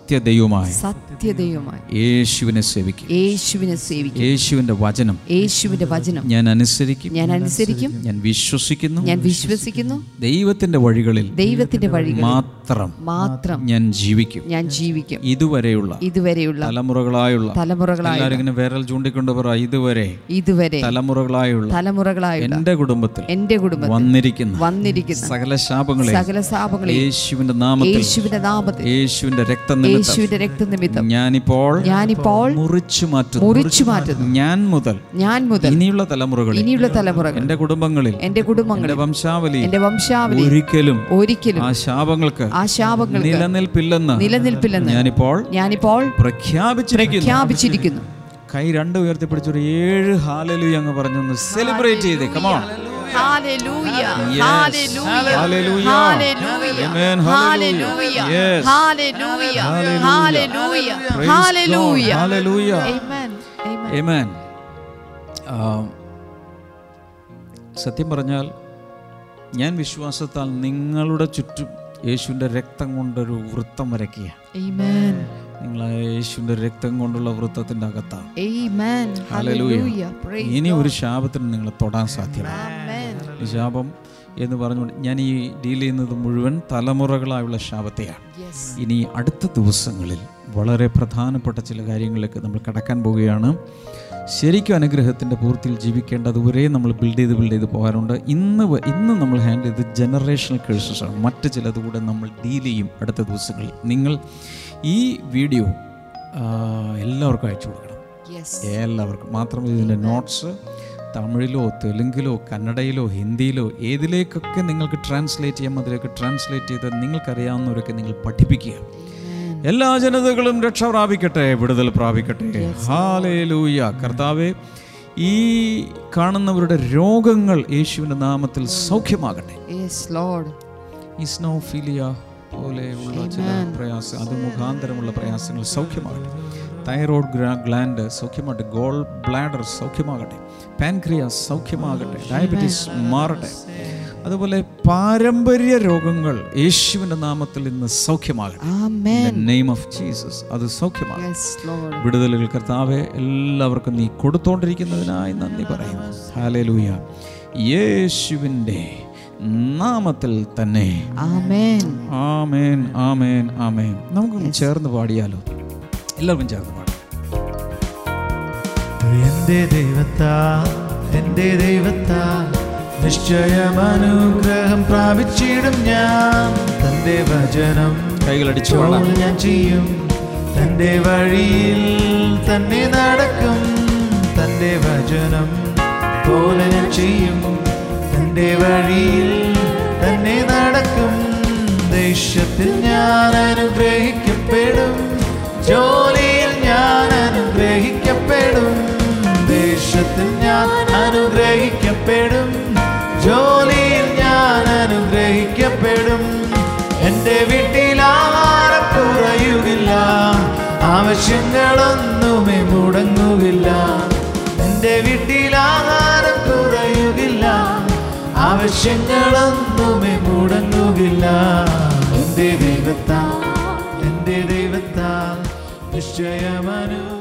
സത്യദൈവമായ സത്യദൈവമായി യേശുവിനെ സേവിക്കും. യേശുവിനെ സേവിക്കും. യേശുവിന്റെ വചനം. യേശുവിന്റെ വചനം. ഞാൻ അനുസരിക്കും. ഞാൻ അനുസരിക്കും. ഞാൻ വിശ്വസിക്കുന്നു. ഞാൻ വിശ്വസിക്കുന്നു. ദൈവത്തിന്റെ വഴികളിൽ ദൈവത്തിന്റെ വഴികളിൽ മാത്രം മാത്രം ഞാൻ ജീവിക്കും. ഞാൻ ജീവിക്കും. ഇതുവരെയുള്ള ഇതുവരെയുള്ള തലമുറകളായുള്ള തലമുറകളായ വേറൽ ഇങ്ങനെ വിരൽ ചൂണ്ടിക്കൊണ്ട് പറ ഇതുവരെ ഇതുവരെ തലമുറകളായുള്ള തലമുറകളായുള്ള എന്റെ കുടുംബത്തിൽ എന്റെ കുടുംബം വന്നിരിക്കുന്ന വന്നിരിക്കുന്ന സകല ശാപങ്ങളെ സകല ശാപങ്ങളെ യേശുവിന്റെ നാമത്തിൽ യേശുവിന്റെ നാമത്തിൽ യേശുവിന്റെ രക്തം യേശുവിന്റെ രക്തനിമിത്തം ഞാനിപ്പോൾ ഞാനിപ്പോൾ മുറിച്ചു മാറ്റുന്നു. മുറിച്ചു മാറ്റുന്നു. ഞാൻ മുതൽ ഞാൻ മുതൽ ഇനിയുള്ള തലമുറകളിൽ ഇനിയുള്ള തലമുറകൾ എന്റെ കുടുംബങ്ങളിൽ എന്റെ കുടുംബങ്ങളിൽ എന്റെ വംശാവലി എന്റെ വംശാവലി ഒരിക്കലും ഒരിക്കലും ആ ശാപങ്ങൾക്ക് ആ ശാപങ്ങൾക്ക് നിലനിൽപ്പില്ലെന്ന് നിലനിൽപ്പില്ലെന്ന് ഞാനിപ്പോൾ ഞാനിപ്പോൾ പ്രഖ്യാപിച്ചിരിക്കുന്നു. പ്രഖ്യാപിച്ചിരിക്കുന്നു. കൈ രണ്ട് ഉയർത്തിപ്പിടിച്ചൊരു ഏഴ് ഹാലലു അങ്ങ് പറഞ്ഞു സെലിബ്രേറ്റ് ചെയ്തേ. Come on Hallelujah. Yes. Hallelujah. Hallelujah. Hallelujah. Amen. Hallelujah. Hallelujah. Yes. Hallelujah. Hallelujah. Hallelujah. Hallelujah. Amen. Amen. സത്യം പറഞ്ഞാൽ ഞാൻ വിശ്വാസത്താൽ നിങ്ങളുടെ ചുറ്റും യേശുവിന്റെ രക്തം കൊണ്ടൊരു വൃത്തം വരയ്ക്കുക Amen. നിങ്ങൾ യേശുവിന്റെ രക്തം കൊണ്ടുള്ള വൃത്തത്തിന്റെ അകത്താണ്. ഇനി ഒരു ശാപത്തിന് നിങ്ങൾ തൊടാൻ സാധ്യമല്ല. ശാപം എന്ന് പറഞ്ഞുകൊണ്ട് ഞാൻ ഈ ഡീൽ ചെയ്യുന്നത് മുഴുവൻ തലമുറകളായുള്ള ശാപത്തെയാണ്. ഇനി അടുത്ത ദിവസങ്ങളിൽ വളരെ പ്രധാനപ്പെട്ട ചില കാര്യങ്ങളിലേക്ക് നമ്മൾ കടക്കാൻ പോവുകയാണ്. ശരിക്കും അനുഗ്രഹത്തിന്റെ പൂർത്തിയിൽ ജീവിക്കേണ്ടതുവരെ നമ്മൾ ബിൽഡ് ചെയ്ത് ബിൽഡ് ചെയ്ത് പോകാറുണ്ട്. ഇന്ന് ഇന്ന് നമ്മൾ ഹാൻഡിൽ ചെയ്ത് ജനറേഷണൽ കേഴ്സസ് ആണ്. മറ്റു ചിലത് കൂടെ നമ്മൾ ഡീൽ ചെയ്യും അടുത്ത ദിവസങ്ങളിൽ. നിങ്ങൾ ഈ വീഡിയോ എല്ലാവർക്കും അയച്ചു കൊടുക്കണം. എല്ലാവർക്കും. മാത്രമല്ല ഇതിന്റെ നോട്ട്സ് തമിഴിലോ തെലുങ്കിലോ കന്നഡയിലോ ഹിന്ദിയിലോ ഏതിലേക്കൊക്കെ നിങ്ങൾക്ക് ട്രാൻസ്ലേറ്റ് ചെയ്യാം അതിലേക്ക് ട്രാൻസ്ലേറ്റ് ചെയ്ത് നിങ്ങൾക്കറിയാവുന്നവരൊക്കെ നിങ്ങൾ പഠിപ്പിക്കുക. എല്ലാ ജനതകളും രക്ഷ പ്രാപിക്കട്ടെ വിടുതൽ പ്രാപിക്കട്ടെ. ഹാലേ ലൂയ കർത്താവെ ഈ കാണുന്നവരുടെ രോഗങ്ങൾ യേശുവിന്റെ നാമത്തിൽ സൗഖ്യമാകട്ടെ. Yes, Lord. ഈ സ്നോഫീലിയ പോലെയുള്ള ചില പ്രയാസം അത് മുഖാന്തരമുള്ള പ്രയാസങ്ങൾ സൗഖ്യമാകട്ടെ. തൈറോയ്ഡ് ഗ്ലാൻഡ് സൗഖ്യമാകട്ടെ. ഗോൾ ബ്ലാഡർ സൗഖ്യമാകട്ടെ. പാൻക്രിയാസ് സൗഖ്യമാകട്ടെ. ഡയബറ്റീസ് മാറട്ടെ. അതുപോലെ പാരമ്പര്യ രോഗങ്ങൾ യേശുവിന്റെ നാമത്തിൽ ഇന്ന് സൗഖ്യമാകട്ടെ. ഓഫ് ജീസസ് അത് സൗഖ്യമാകും. വിടുതലുകൾ കർത്താവെ എല്ലാവർക്കും നീ കൊടുത്തോണ്ടിരിക്കുന്നതിനായി നന്ദി പറയുന്നു. ഹാലേലൂയ യേശുവിന്റെ നാമത്തിൽ തന്നെ. ആമേൻ. ആമേൻ ആമേൻ ആമേൻ. നമുക്ക് ചേർന്ന് പാടിയാലോ? എല്ലാവർക്കും ചേർന്ന് പാടാം. എന്റെ ദൈവത്താ എന്റെ ദൈവത്താ നിശ്ചയം അനുഗ്രഹം പ്രാപിച്ചിടും ഞാൻ. തന്റെ വചനം കൈകളടിച്ചു പോലെ ഞാൻ ചെയ്യും. തന്റെ വഴിയിൽ തന്നെ നടക്കും. തന്റെ വചനം പോലെ ഞാൻ ചെയ്യും. തന്റെ വഴിയിൽ തന്നെ നടക്കും. ദേശത്തിൽ ഞാൻ അനുഗ്രഹിക്കപ്പെടും. ജോലിയിൽ ഞാൻ അനുഗ്രഹിക്കപ്പെടും. ദേശത്തിൽ ഞാൻ അനുഗ്രഹിക്കപ്പെടും. ജോലിയിൽ ഞാൻ അനുഗ്രഹിക്കപ്പെടും. എന്റെ ആഹാരം കുറയുകില്ല. ആവശ്യങ്ങളൊന്നുമേ മുടങ്ങുകില്ല. എന്റെ വീട്ടിൽ ആവശ്യങ്ങളൊന്നുമേ മുടങ്ങുകില്ല എന്റെ ദൈവത്താ എന്റെ ദൈവത്താ നിശ്ചയമനു